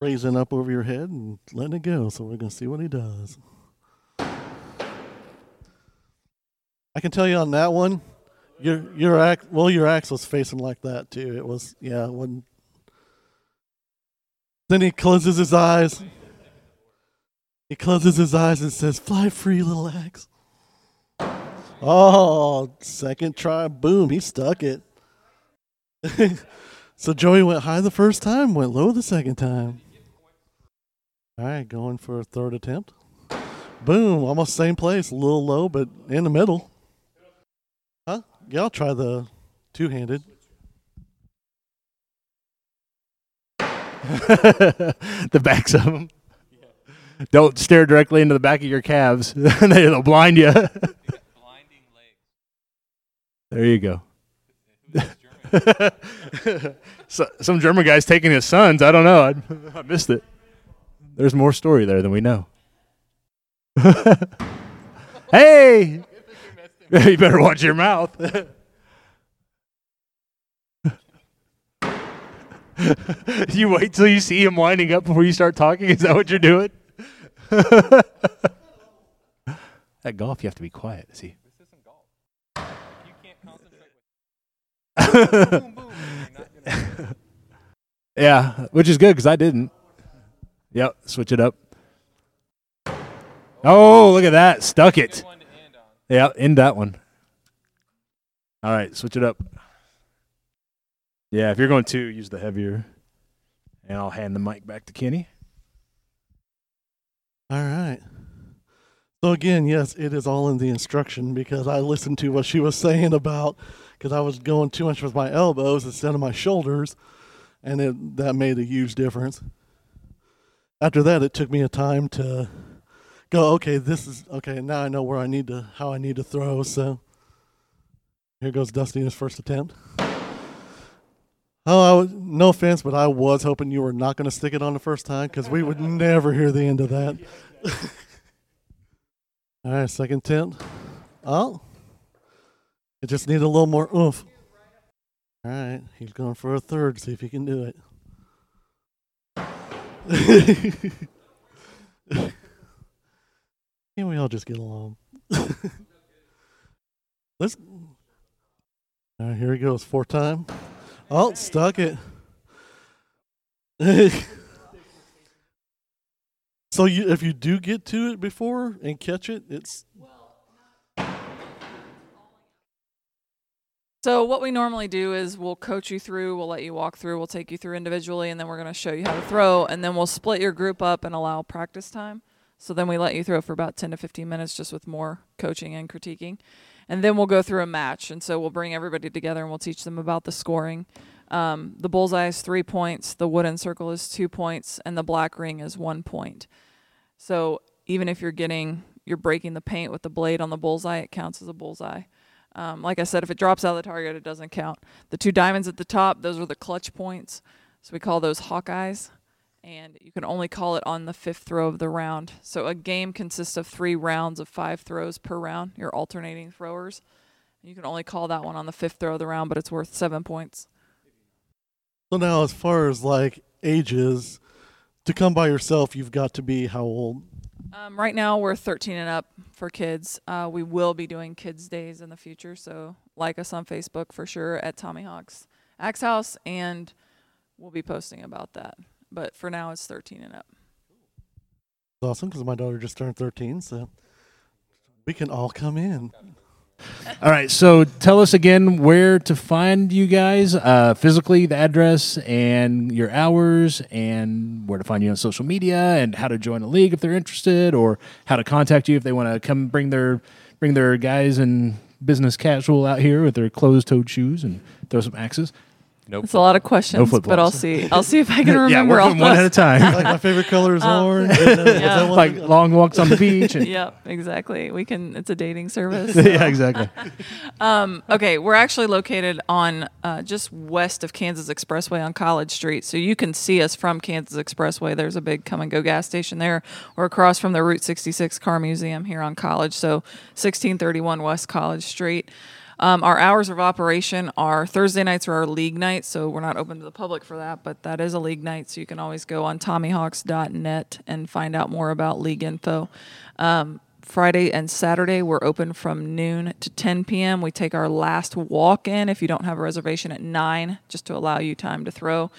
raising up over your head and letting it go. So we're going to see what he does. I can tell you on that one, your your axe well your axe was facing like that too. It was yeah when. Then he closes his eyes. He closes his eyes and says, "Fly free, little axe." Oh, second try, boom! He stuck it. so Joey went high the first time, went low the second time. All right, going for a third attempt. Boom, almost same place, a little low, but in the middle. Huh? Yeah, I'll try the two handed. the backs of them. Don't stare directly into the back of your calves. They'll blind you. there you go. so, some German guy's taking his sons. I don't know. I, I missed it. There's more story there than we know. hey, you better watch your mouth. you wait till you see him winding up before you start talking. Is that what you're doing? At golf, you have to be quiet. See. This isn't golf. You can't concentrate Yeah, which is good because I didn't. Yep, switch it up. Oh, look at that. Stuck it. Yeah, end that one. All right, switch it up. Yeah, if you're going two, use the heavier. And I'll hand the mic back to Kenny. All right. So again, yes, it is all in the instruction because I listened to what she was saying about because I was going too much with my elbows instead of my shoulders, and it that made a huge difference. After that, it took me a time to go. Okay, this is okay. Now I know where I need to, how I need to throw. So here goes Dusty in his first attempt. Oh, I was, no offense, but I was hoping you were not going to stick it on the first time because we would never hear the end of that. All right, second tent. Oh, it just needed a little more oomph. All right, he's going for a third. See if he can do it. Can we all just get along? Let's. All right, here he goes. Fourth time. Oh, stuck it. so you, if you do get to it before and catch it, it's So what we normally do is we'll coach you through, we'll let you walk through, we'll take you through individually, and then we're going to show you how to throw, and then we'll split your group up and allow practice time. So then we let you throw for about 10 to 15 minutes just with more coaching and critiquing. And then we'll go through a match. And so we'll bring everybody together and we'll teach them about the scoring. Um, the bullseye is three points, the wooden circle is two points, and the black ring is one point. So even if you're getting, you're breaking the paint with the blade on the bullseye, it counts as a bullseye. Um, like I said, if it drops out of the target, it doesn't count. The two diamonds at the top, those are the clutch points. So we call those Hawkeyes. And you can only call it on the fifth throw of the round. So a game consists of three rounds of five throws per round. You're alternating throwers. You can only call that one on the fifth throw of the round, but it's worth seven points. so now as far as like ages, to come by yourself, you've got to be how old? Um, right now, we're 13 and up for kids. Uh, we will be doing kids' days in the future, so like us on Facebook for sure at Tommy Hawk's Axe House, and we'll be posting about that. But for now, it's 13 and up. It's awesome because my daughter just turned 13, so we can all come in. All right, so tell us again where to find you guys, uh, physically, the address and your hours, and where to find you on social media, and how to join a league if they're interested, or how to contact you if they want to come bring their bring their guys and business casual out here with their closed-toed shoes and throw some axes. Nope. It's a lot of questions, flip but I'll see. I'll see if I can remember all. yeah, we're all one at a time. like my favorite color is Um, orange. and, uh, is yeah. like long walks on the beach. And, Yep, exactly. We can. It's a dating service. yeah, exactly. Um, okay, we're actually located on uh, just west of Kansas Expressway on College Street, so you can see us from Kansas Expressway. There's a big Kum & Go gas station there. We're across from the Route 66 Car Museum here on College, so 1631 West College Street. Um, our hours of operation are Thursday nights are our league nights, so we're not open to the public for that, but that is a league night, so you can always go on TommyHawks.net and find out more about league info. Um, Friday and Saturday, we're open from noon to 10 p.m. We take our last walk in if you don't have a reservation at 9, just to allow you time to throw.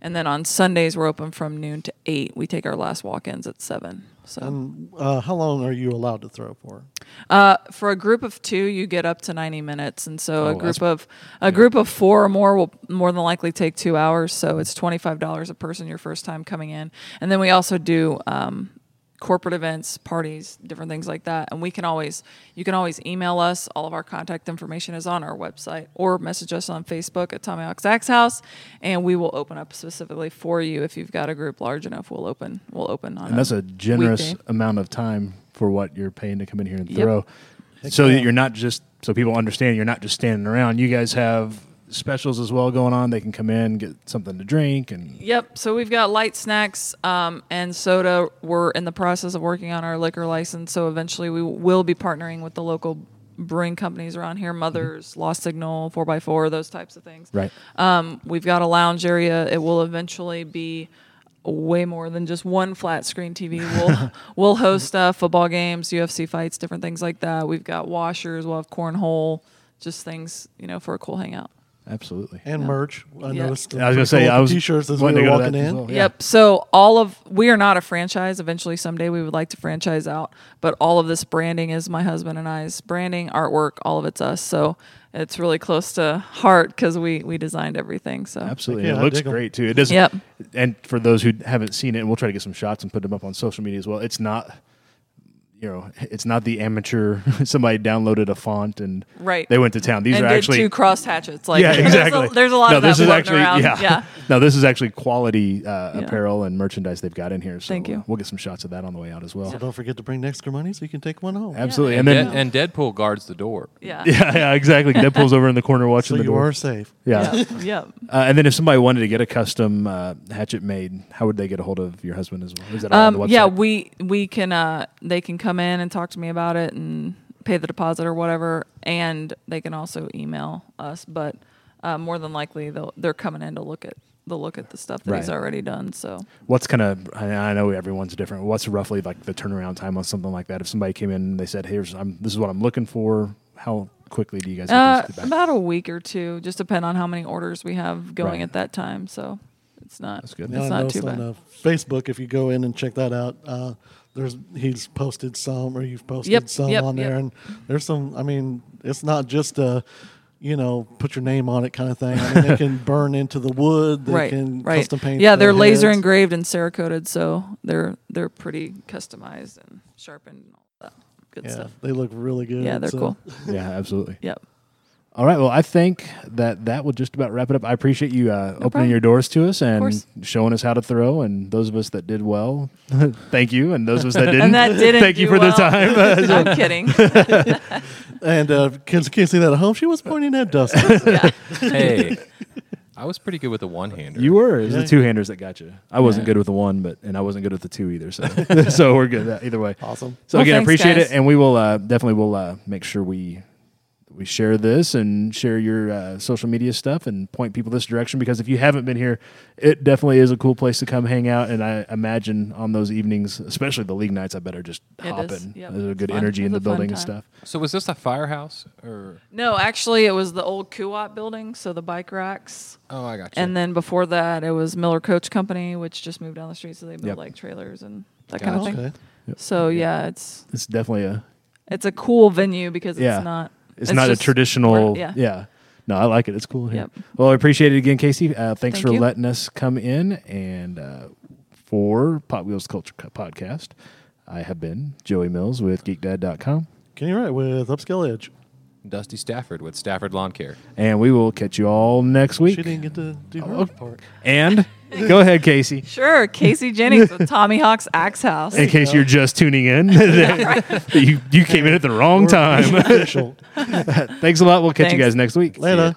And then on Sundays, we're open from noon to 8. We take our last walk ins at 7. So And uh, how long are you allowed to throw for? uh, for a group of two, you get up to 90 minutes. And so Oh, a group of a group of four or more will more than likely take two hours. So it's $25 a person your first time coming in. And then we also do um, corporate events, parties, different things like that. And we can always, you can always email us. All of our contact information is on our website or message us on Facebook at Tommy Hawk's Axe House. And we will open up specifically for you. If you've got a group large enough, we'll open, we'll open on And that's a generous weekday. amount of time for what you're paying to come in here and Yep. throw. so that you're not just so people understand you're not just standing around. You guys have specials as well going on. They can come in, get something to drink, and Yep. So we've got light snacks um, and soda. We're in the process of working on our liquor license. So eventually we will be partnering with the local brewing companies around here Mother's, Lost Signal, 4x4, those types of things. right. Um, we've got a lounge area. It will eventually be way more than just one flat screen TV. We'll we'll host uh, football games, UFC fights, different things like that. We've got washers. We'll have cornhole, just things you know for a cool hangout. Absolutely. and merch. I Yeah. noticed. I was gonna say I was t-shirts as we wanting were to go to walking that as in. well. Yeah. Yep. So all of we are not a franchise. Eventually, someday we would like to franchise out, but all of this branding is my husband and I's branding, artwork, all of it's us. So it's really close to heart because we we designed everything. So Absolutely. Yeah, it I looks dig 'em. great too. It doesn't. Yep. And for those who haven't seen it, and we'll try to get some shots and put them up on social media as well. It's not, you know, it's not the amateur. Somebody downloaded a font and Right. they went to town. These and are did actually two cross hatchets. Like yeah, there's a- exactly. There's a, lot no, of that this is actually around. yeah. yeah. No, this is actually quality uh, Yeah. apparel and merchandise they've got in here. So Thank you. we'll get some shots of that on the way out as well. So don't forget to bring extra money so you can take one home. Absolutely. And, And then Dead- and Deadpool guards the door. Yeah. yeah, yeah, exactly. Deadpool's over in the corner watching So the you door. are safe. yeah. Yeah. yeah. Uh, and then if somebody wanted to get a custom uh, hatchet made, how would they get a hold of your husband as well? Is that all on the Um, website? yeah, we we can uh they can come in and talk to me about it and pay the deposit or whatever, and they can also email us. But uh, more than likely, they'll they're coming in to look at they'll look at the stuff that he's already done. So What's kind of I I know everyone's different. What's roughly like the turnaround time on something like that? If somebody came in and they said, "Here's I'm, this is what I'm looking for," how quickly do you guys? uh, get those back? about a week or two, just depend on how many orders we have going Right. at that time. So it's not That's good. It's I not noticed too on bad. uh, Facebook if you go in and check that out. Uh, there's he's posted some, or you've posted Yep, some yep, on there, yep. and there's some. I mean, it's not just a, you know, put your name on it kind of thing. I mean, they can burn into the wood. They right, can right. custom paint. yeah, they're laser engraved and cerakoted, so they're they're pretty customized and sharpened and all that good Yeah, stuff. they look really good. Yeah, they're so- cool. yeah, absolutely. Yep. All right. Well, I think that that will just about wrap it up. I appreciate you uh, opening problem. your doors to us and showing us how to throw. And those of us that did well, thank you. And those of us that didn't, that didn't thank you do for the time. So- I'm kidding. And uh, kids can't see that at home. She was pointing at Dustin. yeah. Hey, I was pretty good with the one hander. You were. It was Yeah. the two handers that got you. I wasn't Yeah. good with the one, but and I wasn't good with the two either. So so we're good either way. awesome. So Well, again, I thanks, appreciate guys. it, and we will uh, definitely will uh, make sure we we share this and share your uh, social media stuff and point people this direction because if you haven't been here, it definitely is a cool place to come hang out. And I imagine on those evenings, especially the league nights, I better just It hop is, in. yep. There's a good fun. energy in the building and stuff. So was this a firehouse or? No, actually, it was the old Kuat building, so the bike racks. Oh, I got you. And then before that, it was Miller Coach Company, which just moved down the street, so they build Yep. like trailers and that kind of thing. Okay. So yeah, it's It's definitely a it's a cool venue because it's Yeah. not it's, not a traditional yeah. yeah. No, I like it. It's cool here. Yep. Well, I appreciate it again, Casey. Uh, thanks Thank for you. letting us come in and uh, for Pot Wheels Culture Podcast. I have been Joey Mills with GeekDad.com, Kenny Wright with Upscale Edge. Dusty Stafford with Stafford Lawn Care. and we will catch you all next week. She didn't get to do her Oh. part. And go ahead, Casey. Sure, Casey Jennings with Tommy Hawk's Axe House. In case you're just tuning in, you you came in at the wrong time. Thanks a lot. We'll catch you guys next week. See. Later.